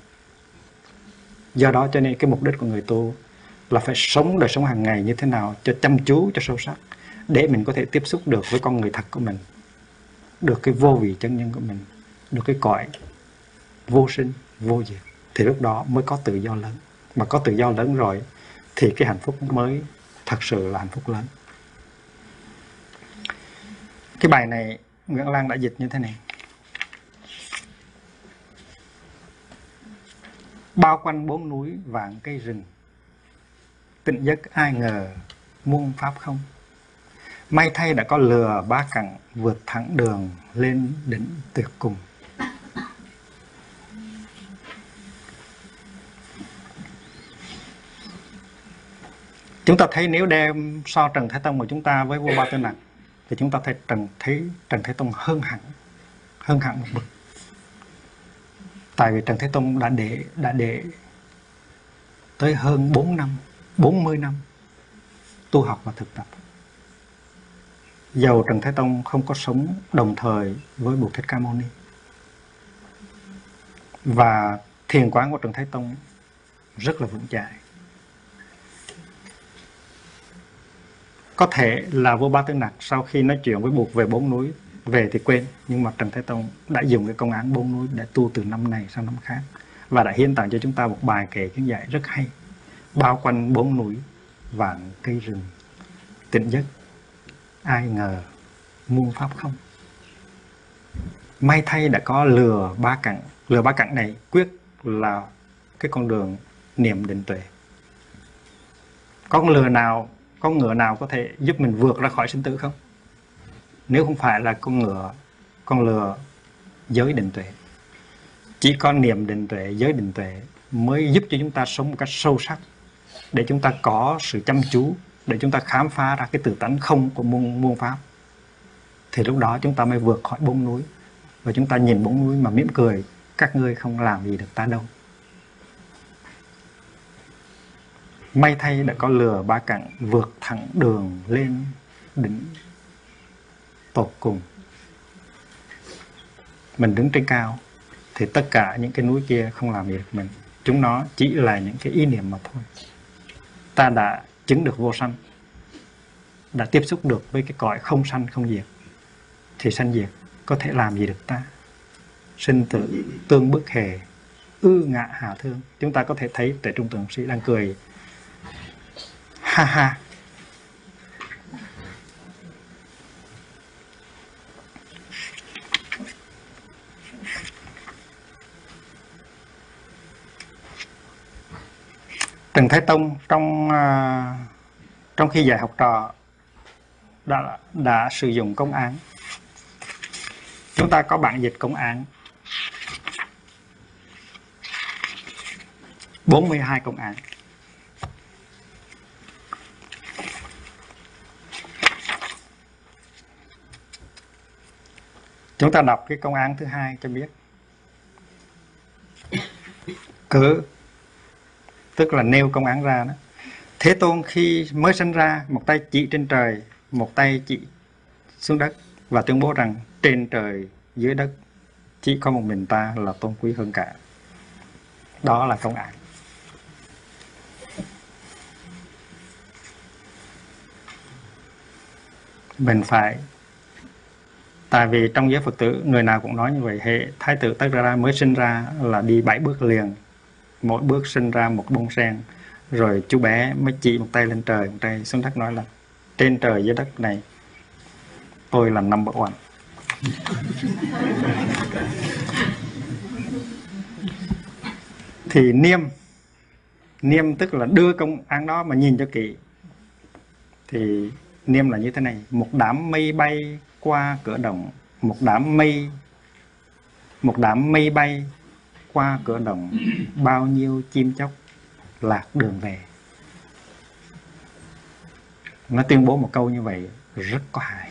Speaker 1: Do đó cho nên cái mục đích của người tu là phải sống đời sống hàng ngày như thế nào cho chăm chú, cho sâu sắc, để mình có thể tiếp xúc được với con người thật của mình, được cái vô vị chân nhân của mình, được cái cõi vô sinh, vô diệt. Thì lúc đó mới có tự do lớn. Mà có tự do lớn rồi thì cái hạnh phúc mới thật sự là hạnh phúc lớn. Cái bài này Nguyễn Lan đã dịch như thế này. Bao quanh bốn núi vạn cây rừng tịnh giấc ai ngờ muôn pháp không? May thay đã có lừa ba cẳng vượt thẳng đường lên đỉnh tuyệt cùng. Chúng ta thấy nếu đem so Trần Thái Tông của chúng ta với vua Ba Tư Nặc thì chúng ta thấy Trần thấy Trần Thái Tông hơn hẳn hơn hẳn một bậc. Tại vì Trần Thái Tông đã để đã để tới hơn 4 năm. 40 năm tu học và thực tập. Dầu Trần Thái Tông không có sống đồng thời với Bụt Thích Ca Mâu Ni. Và thiền quán của Trần Thái Tông rất là vững chãi. Có thể là vua Ba Tư Nặc sau khi nói chuyện với Bụt về bốn núi, về thì quên, nhưng mà Trần Thái Tông đã dùng cái công án bốn núi để tu từ năm này sang năm khác và đã hiến tặng cho chúng ta một bài kể kiến dạy rất hay bao quanh bốn núi, vạn cây rừng. Tịnh giấc ai ngờ muôn pháp không? May thay đã có lừa ba cặn, lừa ba cặn này quyết là cái con đường niệm định tuệ. Con lừa nào con ngựa nào có thể giúp mình vượt ra khỏi sinh tử không? Nếu không phải là con ngựa, con lừa giới định tuệ. Chỉ có niệm định tuệ, giới định tuệ mới giúp cho chúng ta sống một cách sâu sắc để chúng ta có sự chăm chú, để chúng ta khám phá ra cái tự tánh không của môn môn pháp. Thì lúc đó chúng ta mới vượt khỏi bốn núi và chúng ta nhìn bốn núi mà mỉm cười, các ngươi không làm gì được ta đâu. May thay đã có lừa ba cạnh vượt thẳng đường lên đỉnh tột cùng. Mình đứng trên cao thì tất cả những cái núi kia không làm gì được mình. Chúng nó chỉ là những cái ý niệm mà thôi ta đã chứng được vô sanh, đã tiếp xúc được với cái cõi không sanh, không diệt, thì sanh diệt có thể làm gì được ta? Sinh tử tương bức hề, ư ngạ hà thương. Chúng ta có thể thấy tại trung tượng sĩ đang cười, ha ha Trần Thái Tông trong à, trong khi dạy học trò đã đã sử dụng công án. Chúng ta có bản dịch công án 42 công án. Chúng ta đọc cái công án thứ hai cho biết. Cứ tức là nêu công án ra đó. Thế tôn khi mới sinh ra, một tay chỉ trên trời, một tay chỉ xuống đất và tuyên bố rằng trên trời, dưới đất, chỉ có một mình ta là tôn quý hơn cả. Đó là công án. Mình phải, tại vì trong giới phật tử, người nào cũng nói như vậy, hệ thái tử tất ra mới sinh ra là đi bảy bước liền mỗi bước sinh ra một bông sen. Rồi chú bé mới chỉ một tay lên trời, một tay xuống đất nói là, trên trời dưới đất này, tôi là number one. Thì niêm niêm tức là đưa công án đó mà nhìn cho kỹ. Thì niêm là như thế này, một đám mây bay qua cửa động, một đám mây, một đám mây bay qua cửa động bao nhiêu chim chóc lạc đường về. Nó tuyên bố một câu như vậy rất có hại,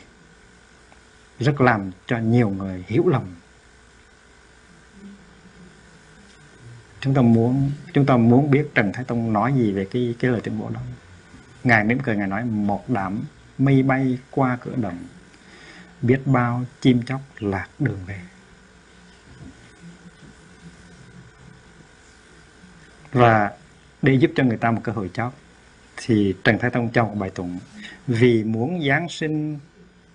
Speaker 1: rất làm cho nhiều người hiểu lầm. Chúng ta muốn, chúng ta muốn biết Trần Thái Tông nói gì về cái cái lời tuyên bố đó. Ngài mỉm cười, ngài nói, một đám mây bay qua cửa động biết bao chim chóc lạc đường về. Và để giúp cho người ta một cơ hội chót thì Trần Thái Tông cho một bài tụng. Vì muốn giáng sinh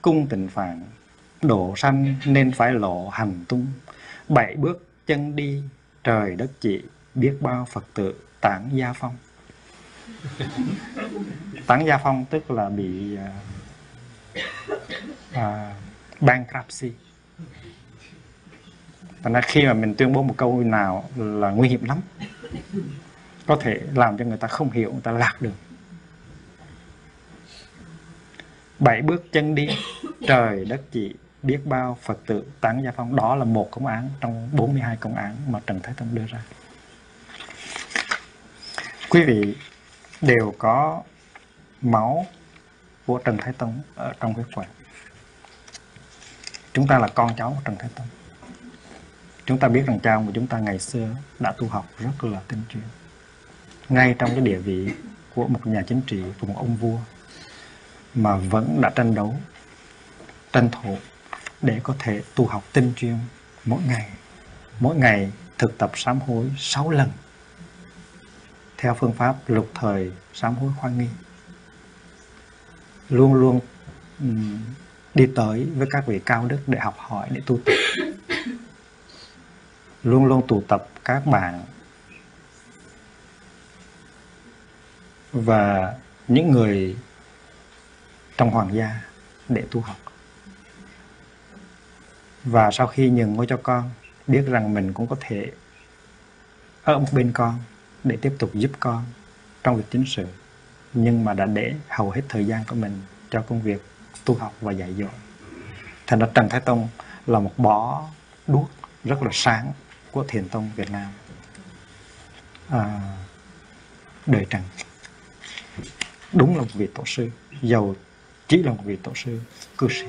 Speaker 1: cung tịnh phạn độ sanh nên phải lộ hành tung. Bảy bước chân đi trời đất chỉ biết bao Phật tử tản gia phong. Tản gia phong tức là bị uh, uh, bankruptcy. Thành ra khi mà mình tuyên bố một câu nào là nguy hiểm lắm. Có thể làm cho người ta không hiểu, người ta lạc được Bảy bước chân đi, trời đất chỉ biết bao Phật tử tán gia phong. Đó là một công án trong 42 công án mà Trần Thái Tông đưa ra. Quý vị đều có máu của Trần Thái Tông ở trong huyết quản chúng ta là con cháu của Trần Thái Tông chúng ta biết rằng cha ông của chúng ta ngày xưa đã tu học rất là tinh chuyên. Ngay trong cái địa vị của một nhà chính trị của một ông vua mà vẫn đã tranh đấu, tranh thủ để có thể tu học tinh chuyên mỗi ngày. Mỗi ngày thực tập sám hối 6 lần theo phương pháp lục thời sám hối khoan nghi. Luôn luôn đi tới với các vị cao đức để học hỏi, để tu tập luôn luôn tụ tập các bạn. Và những người trong hoàng gia để tu học. Và sau khi nhường ngôi cho con, biết rằng mình cũng có thể ở một bên con để tiếp tục giúp con trong việc chính sự, nhưng mà đã để hầu hết thời gian của mình cho công việc tu học và dạy dỗ. Thành ra Trần Thái Tông là một bó đuốc rất là sáng của thiền tông Việt Nam. À, đời Trần. Đúng là một vị tổ sư giàu chỉ là một vị tổ sư cư sĩ.